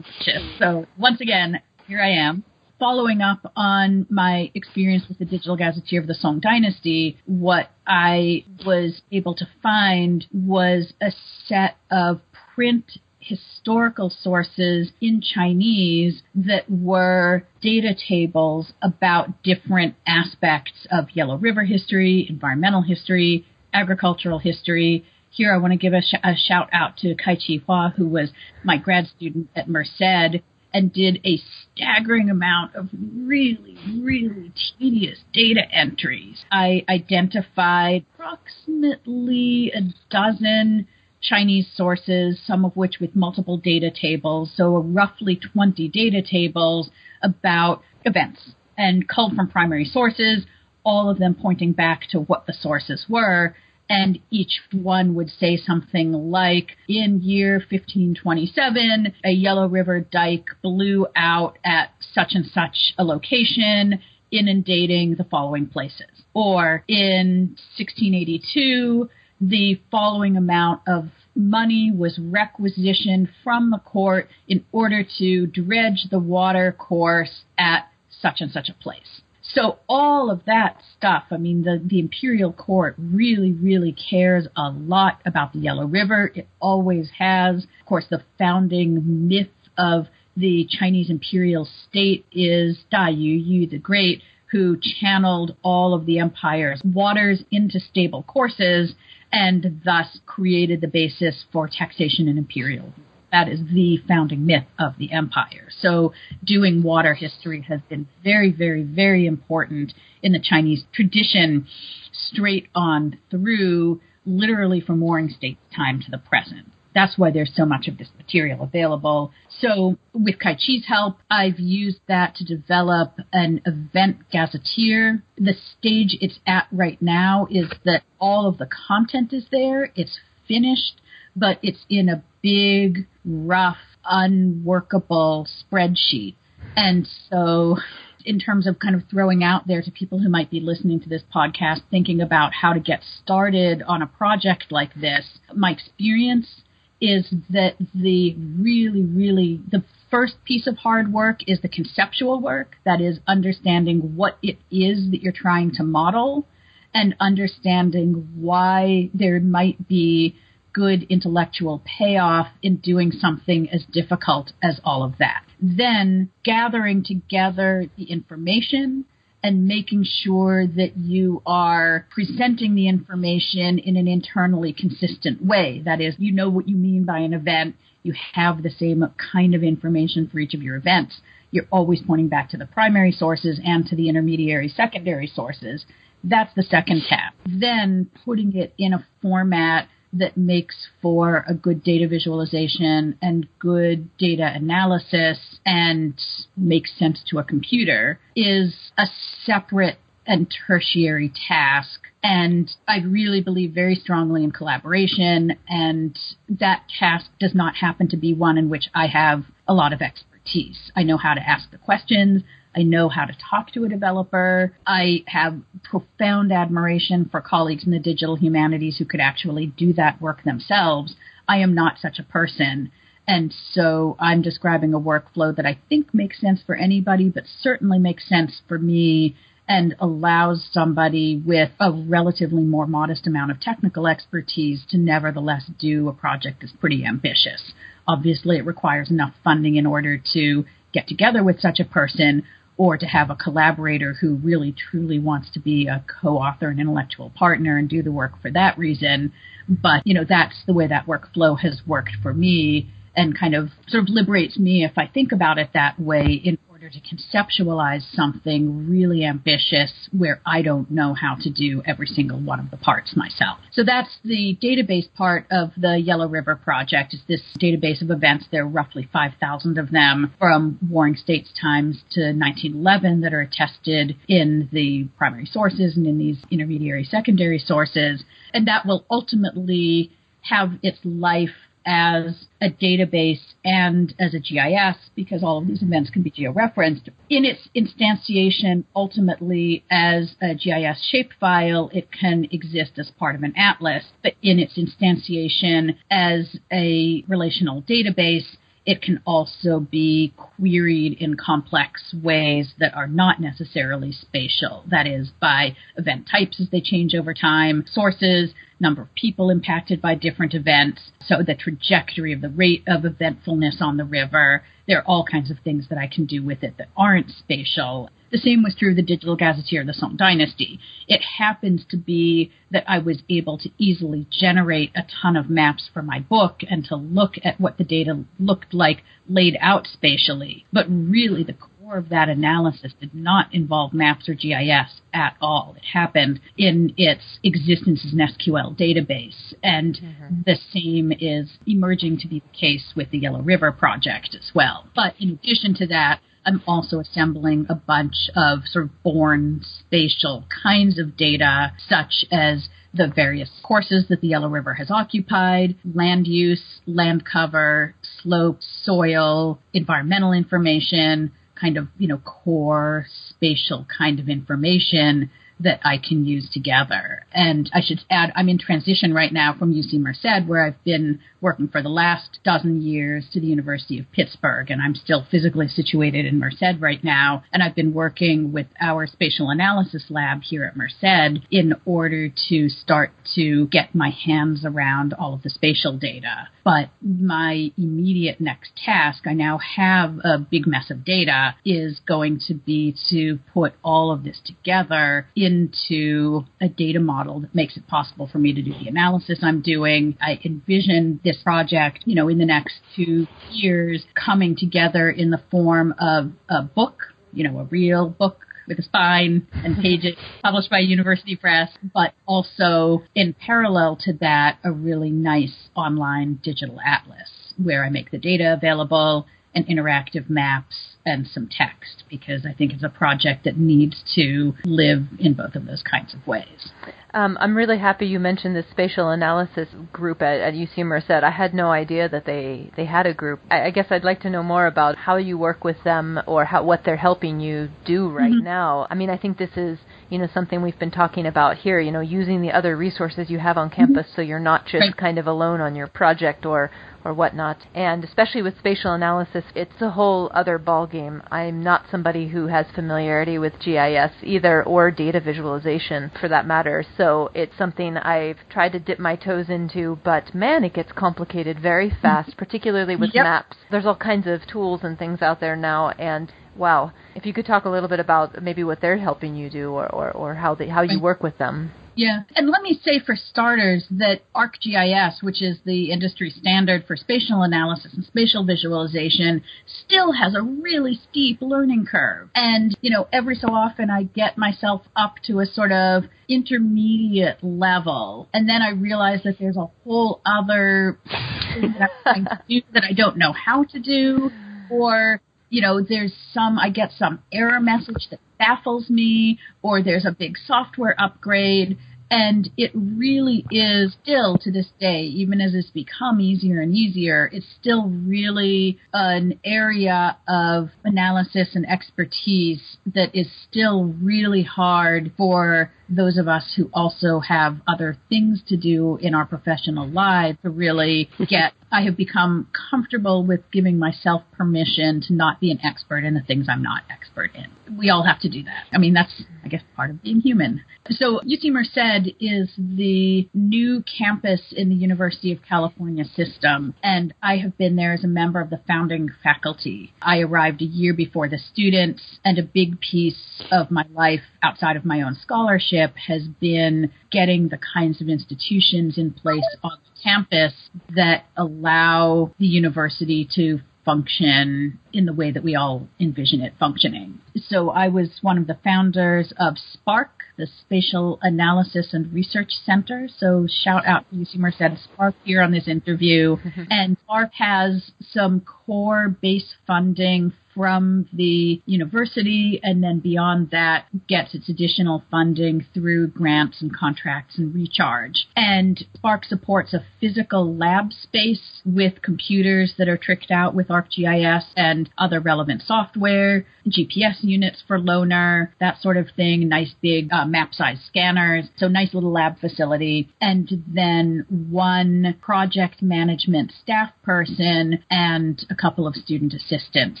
so once again, here I am. Following up on my experience with the Digital Gazetteer of the Song Dynasty, what I was able to find was a set of print historical sources in Chinese that were data tables about different aspects of Yellow River history, environmental history, agricultural history. Here, I want to give a, sh- a shout out to Kai Chi Hua, who was my grad student at Merced and did a staggering amount of really, really tedious data entries. I identified approximately a dozen Chinese sources, some of which with multiple data tables, so roughly 20 data tables about events and culled from primary sources, all of them pointing back to what the sources were. And each one would say something like, in year 1527, a Yellow River dike blew out at such and such a location, inundating the following places. Or in 1682, the following amount of money was requisitioned from the court in order to dredge the water course at such and such a place. So all of that stuff, I mean, the, the imperial court really, really cares a lot about the Yellow River. It always has. Of course, the founding myth of the Chinese imperial state is Da Yu Yu the Great, who channeled all of the empire's waters into stable courses and thus created the basis for taxation and imperial. That is the founding myth of the empire. So doing water history has been very, very, very important in the Chinese tradition straight on through literally from Warring States time to the present. That's why there's so much of this material available. So with Kai Chi's help, I've used that to develop an event gazetteer. The stage it's at right now is that all of the content is there. It's finished, but it's in a big, rough, unworkable spreadsheet. And so in terms of kind of throwing out there to people who might be listening to this podcast, thinking about how to get started on a project like this, my experience is that the really, really, the first piece of hard work is the conceptual work, that is understanding what it is that you're trying to model and understanding why there might be good intellectual payoff in doing something as difficult as all of that. Then gathering together the information and making sure that you are presenting the information in an internally consistent way. That is, you know what you mean by an event, you have the same kind of information for each of your events. You're always pointing back to the primary sources and to the intermediary secondary sources. That's the second tab. Then putting it in a format that makes for a good data visualization and good data analysis and makes sense to a computer is a separate and tertiary task. And I really believe very strongly in collaboration, and that task does not happen to be one in which I have a lot of expertise. I know how to ask the questions. I know how to talk to a developer. I have profound admiration for colleagues in the digital humanities who could actually do that work themselves. I am not such a person. And so I'm describing a workflow that I think makes sense for anybody, but certainly makes sense for me and allows somebody with a relatively more modest amount of technical expertise to nevertheless do a project that's pretty ambitious. Obviously, it requires enough funding in order to get together with such a person, or to have a collaborator who really truly wants to be a co-author and intellectual partner and do the work for that reason. But, you know, that's the way that workflow has worked for me and kind of sort of liberates me if I think about it that way in order to conceptualize something really ambitious where I don't know how to do every single one of the parts myself. So that's the database part of the Yellow River project. Is this database of events? There are roughly 5,000 of them from Warring States times to 1911 that are attested in the primary sources and in these intermediary secondary sources. And that will ultimately have its life as a database and as a GIS because all of these events can be georeferenced. In its instantiation, ultimately as a GIS shapefile, it can exist as part of an atlas, but in its instantiation as a relational database, it can also be queried in complex ways that are not necessarily spatial. That is, by event types as they change over time, sources, number of people impacted by different events, so the trajectory of the rate of eventfulness on the river. There are all kinds of things that I can do with it that aren't spatial. The same was true of the Digital Gazetteer of the Song Dynasty. It happens to be that I was able to easily generate a ton of maps for my book and to look at what the data looked like laid out spatially. But really, the core of that analysis did not involve maps or GIS at all. It happened in its existence as an SQL database. And mm-hmm. the same is emerging to be the case with the Yellow River project as well. But in addition to that, I'm also assembling a bunch of sort of born spatial kinds of data, such as the various courses that the Yellow River has occupied, land use, land cover, slope, soil, environmental information, kind of, you know, core spatial kind of information that I can use together. And I should add, I'm in transition right now from UC Merced, where I've been working for the last dozen years to the University of Pittsburgh, and I'm still physically situated in Merced right now. And I've been working with our spatial analysis lab here at Merced in order to start to get my hands around all of the spatial data. But my immediate next task, I now have a big mess of data, is going to be to put all of this together into a data model that makes it possible for me to do the analysis I'm doing. I envision this project, you know, in the next two years coming together in the form of a book, you know, a real book with a spine and pages published by University Press, but also in parallel to that, a really nice online digital atlas where I make the data available and interactive maps and some text because I think it's a project that needs to live in both of those kinds of ways. Um, I'm really happy you mentioned the spatial analysis group at, at UC Merced. I had no idea that they, they had a group. I, I, guess I'd like to know more about how you work with them or how, what they're helping you do right mm-hmm. now. I mean, I think this is you know something we've been talking about here. You know, using the other resources you have on campus mm-hmm. so you're not just right. kind of alone on your project or or whatnot. And especially with spatial analysis, it's a whole other ballgame. I'm not somebody who has familiarity with GIS either or data visualization for that matter. So it's something I've tried to dip my toes into, but man, it gets complicated very fast, particularly with yep. maps. There's all kinds of tools and things out there now, and Wow. If you could talk a little bit about maybe what they're helping you do or, or, or how they, how you work with them. Yeah. And let me say for starters that ArcGIS, which is the industry standard for spatial analysis and spatial visualization, still has a really steep learning curve. And, you know, every so often I get myself up to a sort of intermediate level. And then I realize that there's a whole other thing that I'm to do that I don't know how to do. Or you know, there's some, I get some error message that baffles me, or there's a big software upgrade. And it really is still to this day, even as it's become easier and easier, it's still really an area of analysis and expertise that is still really hard for those of us who also have other things to do in our professional lives to really get I have become comfortable with giving myself permission to not be an expert in the things I'm not expert in. We all have to do that. I mean, that's, I guess, part of being human. So, UC Merced is the new campus in the University of California system, and I have been there as a member of the founding faculty. I arrived a year before the students, and a big piece of my life outside of my own scholarship has been getting the kinds of institutions in place on campus that allow the university to function in the way that we all envision it functioning. So I was one of the founders of SPARC, the Spatial Analysis and Research Center. So shout out to UC Merced SPARC here on this interview. Mm-hmm. And SPARC has some core base funding from the university and then beyond that gets its additional funding through grants and contracts and recharge. And SPARC supports a physical lab space with computers that are tricked out with ArcGIS and other relevant software, GPS units for loaner, that sort of thing, nice big uh, map size scanners. So nice little lab facility. And then one project management staff person and a couple of student assistants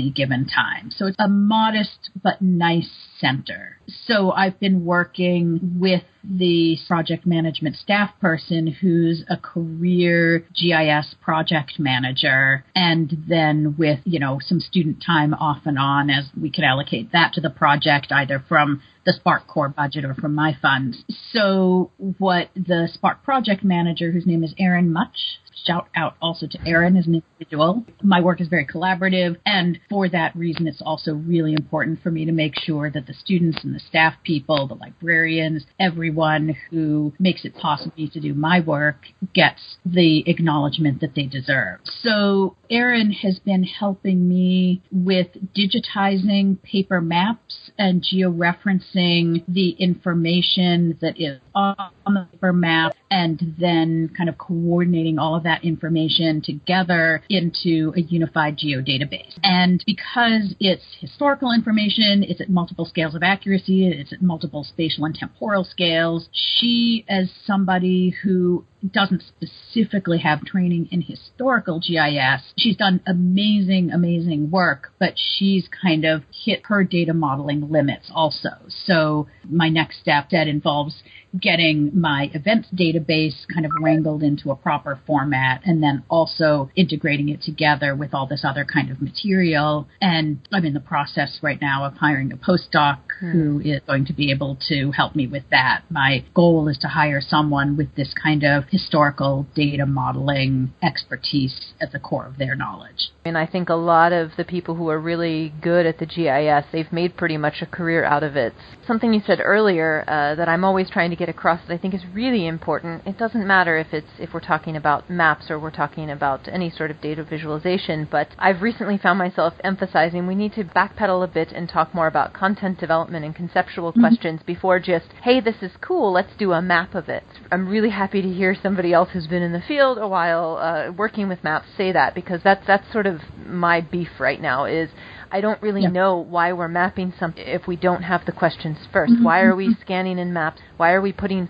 any given time. So it's a modest but nice center. So I've been working with the project management staff person who's a career GIS project manager and then with, you know, some student time off and on as we could allocate that to the project either from the SPARC core budget or from my funds. So what the SPARC project manager, whose name is Erin Much, shout out also to Erin as an individual. My work is very collaborative, and for that reason, it's also really important for me to make sure that the students and the staff people, the librarians, everyone who makes it possible to do my work gets the acknowledgement that they deserve. So Erin has been helping me with digitizing paper maps and georeferencing the information that is on the paper map and then kind of coordinating all of that information together into a unified geodatabase. And because it's historical information, it's at multiple scales of accuracy, it's at multiple spatial and temporal scales, she, as somebody who doesn't specifically have training in historical GIS. She's done amazing, amazing work, but she's kind of hit her data modeling limits also. So my next step that involves getting my events database kind of wrangled into a proper format and then also integrating it together with all this other kind of material. And I'm in the process right now of hiring a postdoc hmm. who is going to be able to help me with that. My goal is to hire someone with this kind of historical data modeling expertise at the core of their knowledge. And I think a lot of the people who are really good at the GIS, they've made pretty much a career out of it. Something you said earlier uh, that I'm always trying to get across that I think is really important. It doesn't matter if it's if we're talking about maps or we're talking about any sort of data visualization, but I've recently found myself emphasizing we need to backpedal a bit and talk more about content development and conceptual mm-hmm. questions before just, hey, this is cool, let's do a map of it. I'm really happy to hear somebody else who's been in the field a while uh, working with maps say that because that's that's sort of my beef right now is I don't really yeah. know why we're mapping something if we don't have the questions 1st mm-hmm. Why are we mm-hmm. scanning in maps? Why are we putting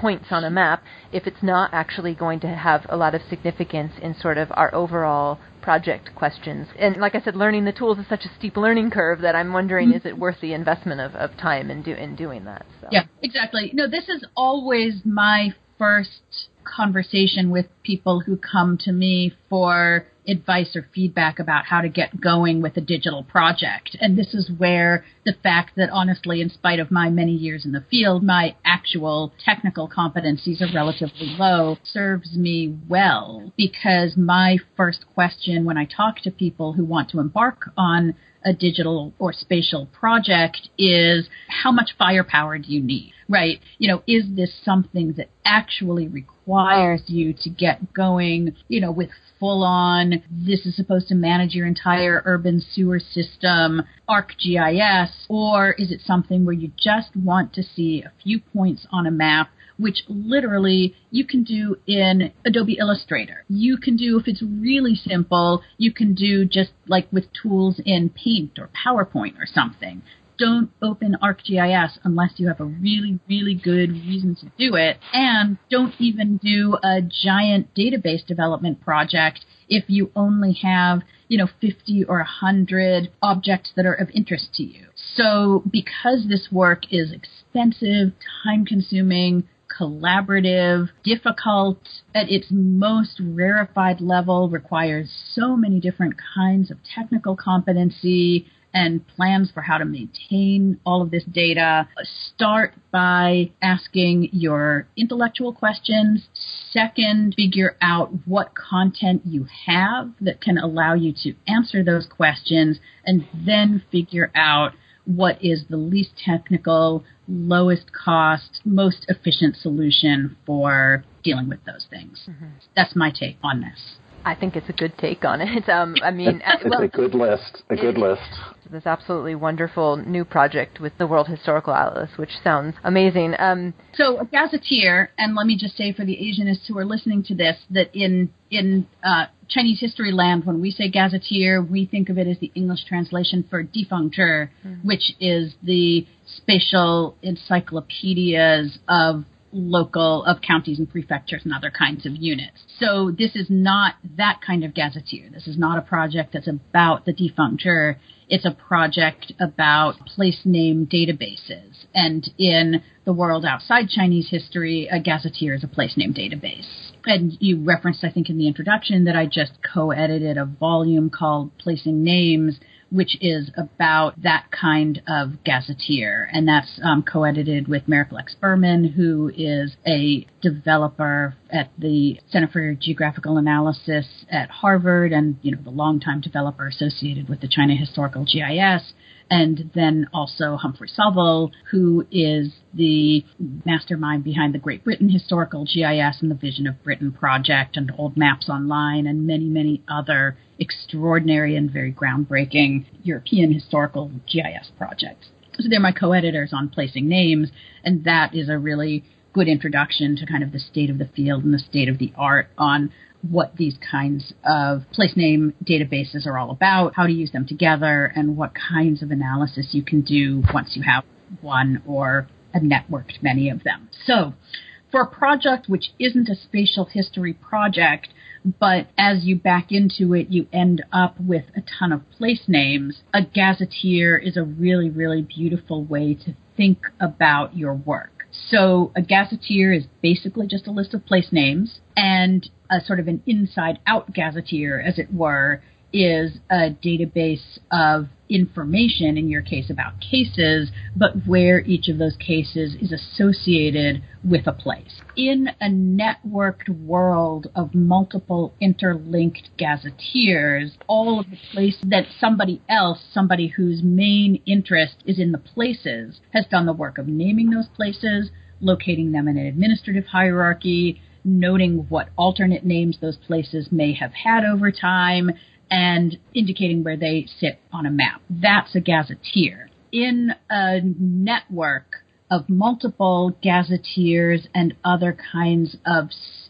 points on a map if it's not actually going to have a lot of significance in sort of our overall project questions. And like I said, learning the tools is such a steep learning curve that I'm wondering, mm-hmm. is it worth the investment of, of time in, do, in doing that? So. Yeah, exactly. No, this is always my first conversation with people who come to me for advice or feedback about how to get going with a digital project. And this is where the fact that honestly, in spite of my many years in the field, my actual technical competencies are relatively low serves me well because my first question when I talk to people who want to embark on a digital or spatial project is how much firepower do you need, right? You know, is this something that actually requires you to get going, you know, with full on, this is supposed to manage your entire urban sewer system, ArcGIS, or is it something where you just want to see a few points on a map which literally you can do in Adobe Illustrator. You can do, if it's really simple, you can do just like with tools in Paint or PowerPoint or something. Don't open ArcGIS unless you have a really, really good reason to do it. And don't even do a giant database development project if you only have, you know, 50 or 100 objects that are of interest to you. So because this work is expensive, time consuming, collaborative, difficult at its most rarefied level, requires so many different kinds of technical competency and plans for how to maintain all of this data. Start by asking your intellectual questions. Second, figure out what content you have that can allow you to answer those questions, and then figure out what is the least technical, lowest cost, most efficient solution for dealing with those things. Mm-hmm. That's my take on this. I think it's a good take on it. Um, I mean, it's well, a good list. A good list. This absolutely wonderful new project with the World Historical Atlas, which sounds amazing. Um, so, a gazetteer, and let me just say for the Asianists who are listening to this, that in in uh, Chinese history land, when we say gazetteer, we think of it as the English translation for difangzhi, mm-hmm. which is the spatial encyclopedias of local of counties and prefectures and other kinds of units. So this is not that kind of gazetteer. This is not a project that's about the difangzhi. It's a project about place name databases. And in the world outside Chinese history, a gazetteer is a place name database. And you referenced, I think, in the introduction that I just co-edited a volume called Placing Names, which is about that kind of gazetteer. And that's um, co edited with Merrick Lex Berman, who is a developer at the Center for Geographical Analysis at Harvard and, you know, the longtime developer associated with the China Historical GIS and then also Humphrey Southall, who is the mastermind behind the Great Britain Historical GIS and the Vision of Britain project and Old Maps Online and many, many other extraordinary and very groundbreaking European historical GIS projects. So they're my co-editors on placing names, and that is a really good introduction to kind of the state of the field and the state of the art on what these kinds of place name databases are all about, how to use them together, and what kinds of analysis you can do once you have one or a networked many of them. So, for a project which isn't a spatial history project, but as you back into it, you end up with a ton of place names, a gazetteer is a really, really beautiful way to think about your work. So a gazetteer is basically just a list of place names, and a sort of an inside out gazetteer, as it were, is a database of information, in your case about cases, but where each of those cases is associated with a place. In a networked world of multiple interlinked gazetteers, all of the places that somebody else, somebody whose main interest is in the places, has done the work of naming those places, locating them in an administrative hierarchy, noting what alternate names those places may have had over time, and indicating where they sit on a map. That's a gazetteer. In a network of multiple gazetteers and other kinds of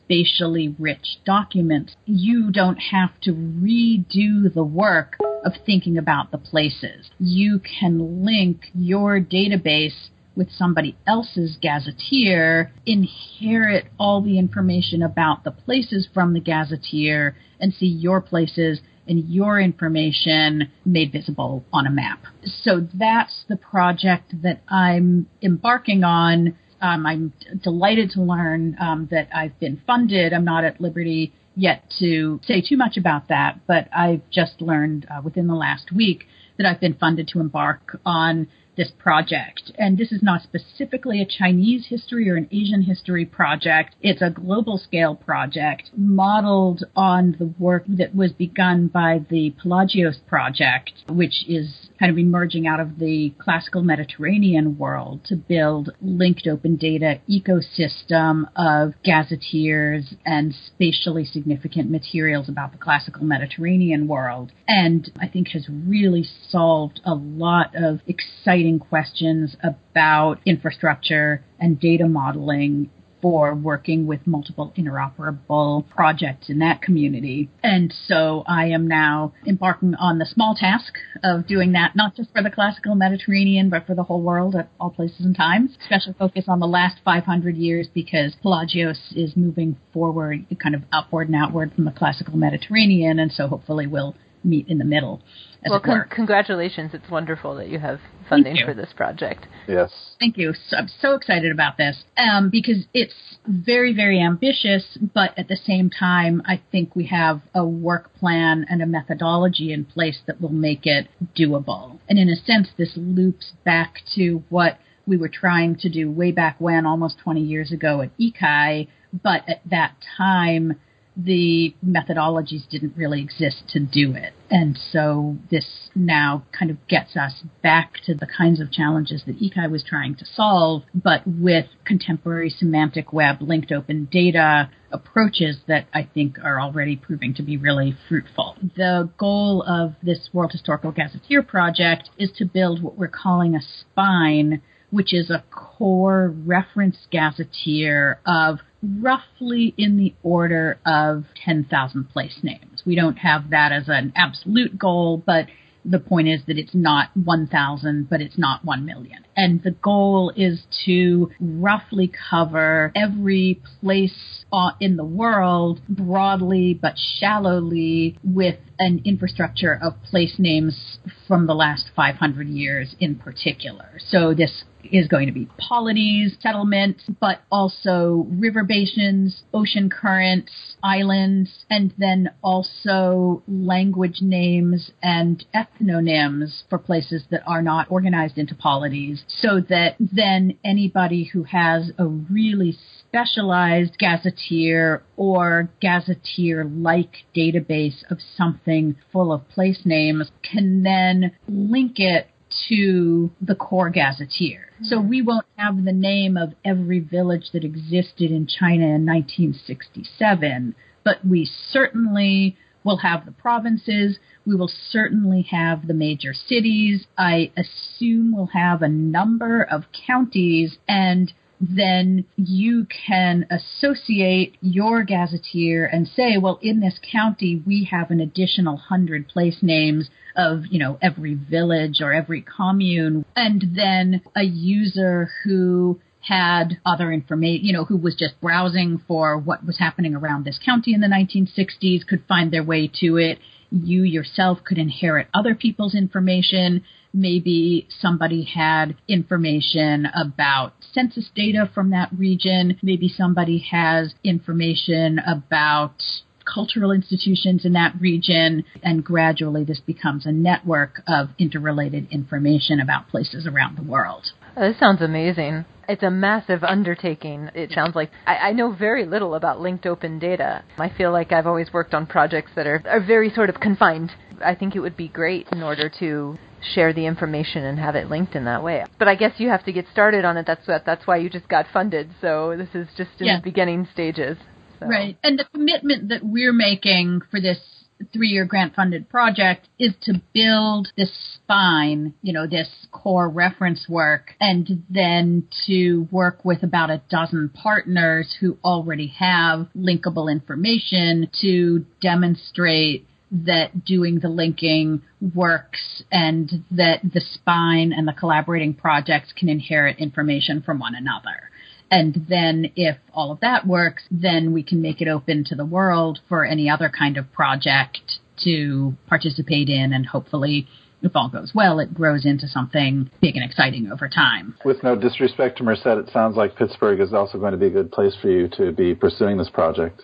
spatially rich documents, you don't have to redo the work of thinking about the places. You can link your database with somebody else's gazetteer, inherit all the information about the places from the gazetteer, and see your places and your information made visible on a map. So that's the project that I'm embarking on. Um, I'm delighted to learn um, that I've been funded. I'm not at liberty yet to say too much about that, but I've just learned uh, within the last week that I've been funded to embark on this project. And this is not specifically a Chinese history or an Asian history project. It's a global scale project modeled on the work that was begun by the Pelagios project, which is kind of emerging out of the classical Mediterranean world to build linked open data ecosystem of gazetteers and spatially significant materials about the classical Mediterranean world. And I think has really solved a lot of exciting questions about infrastructure and data modeling for working with multiple interoperable projects in that community. And so I am now embarking on the small task of doing that, not just for the classical Mediterranean, but for the whole world at all places and times. Special focus on the last 500 years because Pelagios is moving forward, kind of upward and outward from the classical Mediterranean. And so hopefully we'll meet in the middle. Well, con- congratulations! It's wonderful that you have funding you. for this project. Yes. Thank you. So, I'm so excited about this um, because it's very, very ambitious, but at the same time, I think we have a work plan and a methodology in place that will make it doable. And in a sense, this loops back to what we were trying to do way back when, almost 20 years ago at ECAI, but at that time, the methodologies didn't really exist to do it. And so this now kind of gets us back to the kinds of challenges that ECAI was trying to solve, but with contemporary semantic web linked open data approaches that I think are already proving to be really fruitful. The goal of this World Historical Gazetteer project is to build what we're calling a spine which is a core reference gazetteer of roughly in the order of 10,000 place names. We don't have that as an absolute goal, but the point is that it's not 1,000, but it's not 1 million. And the goal is to roughly cover every place uh, in the world broadly but shallowly with an infrastructure of place names from the last 500 years in particular. So this is going to be polities, settlements, but also river basins, ocean currents, islands, and then also language names and ethnonyms for places that are not organized into polities so that then anybody who has a really specialized gazetteer or gazetteer like database of something full of place names can then link it to the core gazetteer. Hmm. So we won't have the name of every village that existed in China in 1967, but we certainly will have the provinces. We will certainly have the major cities. I assume we'll have a number of counties and then you can associate your gazetteer and say, well, in this county, we have an additional hundred place names of, you know, every village or every commune. And then a user who had other information, you know, who was just browsing for what was happening around this county in the 1960s could find their way to it. You yourself could inherit other people's information. Maybe somebody had information about census data from that region. Maybe somebody has information about cultural institutions in that region, and gradually this becomes a network of interrelated information about places around the world. Oh, this sounds amazing. It's a massive undertaking. It sounds like I, I, know very little about linked open data. I feel like I've always worked on projects that are, are very sort of confined. I think it would be great in order to share the information and have it linked in that way. But I guess you have to get started on it. That's that's why you just got funded. So this is just in yeah. the beginning stages. So. Right. And the commitment that we're making for this three year grant funded project is to build this spine, you know, this core reference work, and then to work with about a dozen partners who already have linkable information to demonstrate that doing the linking works and that the spine and the collaborating projects can inherit information from one another. And then if all of that works, then we can make it open to the world for any other kind of project to participate in and hopefully if all goes well, it grows into something big and exciting over time. With no disrespect to Merced, it sounds like Pittsburgh is also going to be a good place for you to be pursuing this project.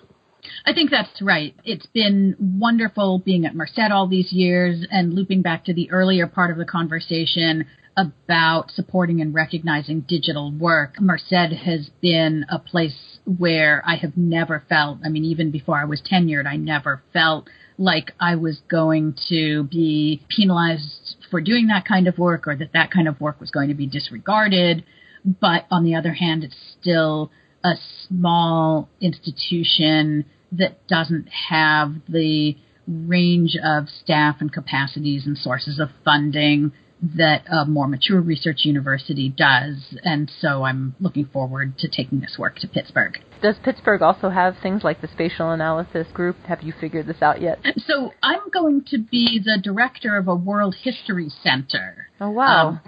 I think that's right. It's been wonderful being at Merced all these years and looping back to the earlier part of the conversation about supporting and recognizing digital work. Merced has been a place where I have never felt, I mean, even before I was tenured, I never felt like I was going to be penalized for doing that kind of work or that that kind of work was going to be disregarded. But on the other hand, it's still a small institution that doesn't have the range of staff and capacities and sources of funding that a more mature research university does. And so I'm looking forward to taking this work to Pittsburgh. Does Pittsburgh also have things like the spatial analysis group? Have you figured this out yet? So I'm going to be the director of a World History Center. Oh, wow. Um,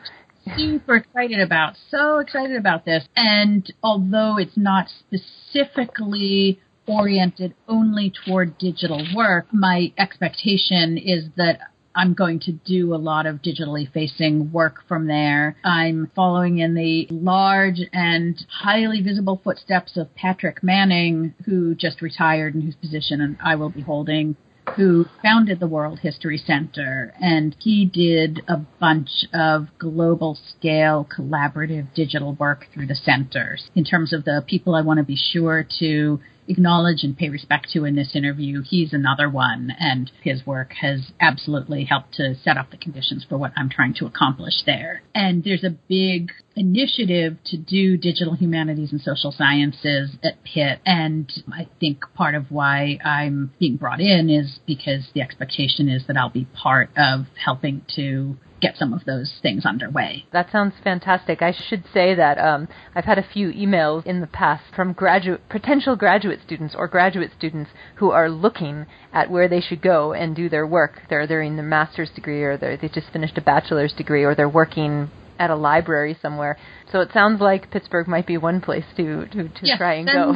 super excited about, so excited about this. And although it's not specifically oriented only toward digital work, my expectation is that I'm going to do a lot of digitally facing work from there. I'm following in the large and highly visible footsteps of Patrick Manning, who just retired and whose position and I will be holding who founded the World History Center, and he did a bunch of global scale collaborative digital work through the centers. In terms of the people I want to be sure to acknowledge and pay respect to in this interview. He's another one, and his work has absolutely helped to set up the conditions for what I'm trying to accomplish there. And there's a big initiative to do digital humanities and social sciences at Pitt, and I think part of why I'm being brought in is because the expectation is that I'll be part of helping to get some of those things underway. That sounds fantastic. I should say that um, I've had a few emails in the past from graduate, potential graduate students or graduate students who are looking at where they should go and do their work. They're they're in their master's degree or they just finished a bachelor's degree or they're working at a library somewhere. So it sounds like Pittsburgh might be one place to to, to yes, try and go.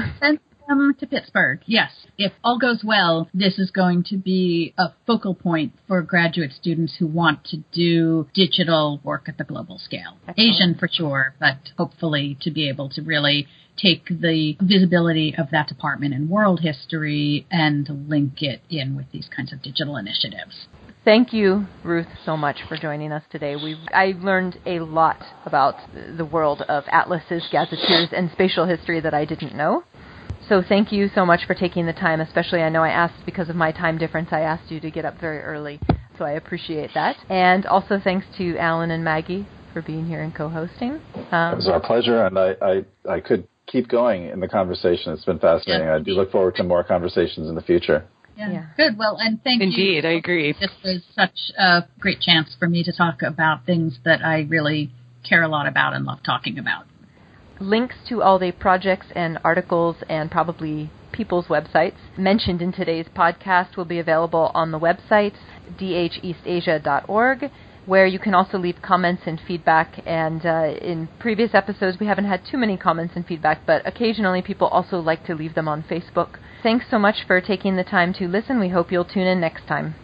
Come to Pittsburgh. Yes, if all goes well, this is going to be a focal point for graduate students who want to do digital work at the global scale. Asian for sure, but hopefully to be able to really take the visibility of that department in world history and link it in with these kinds of digital initiatives. Thank you, Ruth, so much for joining us today. We I learned a lot about the world of atlases, gazetteers, and spatial history that I didn't know. So thank you so much for taking the time, especially I know I asked because of my time difference, I asked you to get up very early. So I appreciate that. And also thanks to Alan and Maggie for being here and co-hosting. Um, it was our pleasure, and I, I, I could keep going in the conversation. It's been fascinating. Yeah. I do look forward to more conversations in the future. Yeah. yeah. Good. Well, and thank Indeed, you. Indeed, I agree. This was such a great chance for me to talk about things that I really care a lot about and love talking about. Links to all the projects and articles and probably people's websites mentioned in today's podcast will be available on the website dheastasia.org where you can also leave comments and feedback. And uh, in previous episodes, we haven't had too many comments and feedback, but occasionally people also like to leave them on Facebook. Thanks so much for taking the time to listen. We hope you'll tune in next time.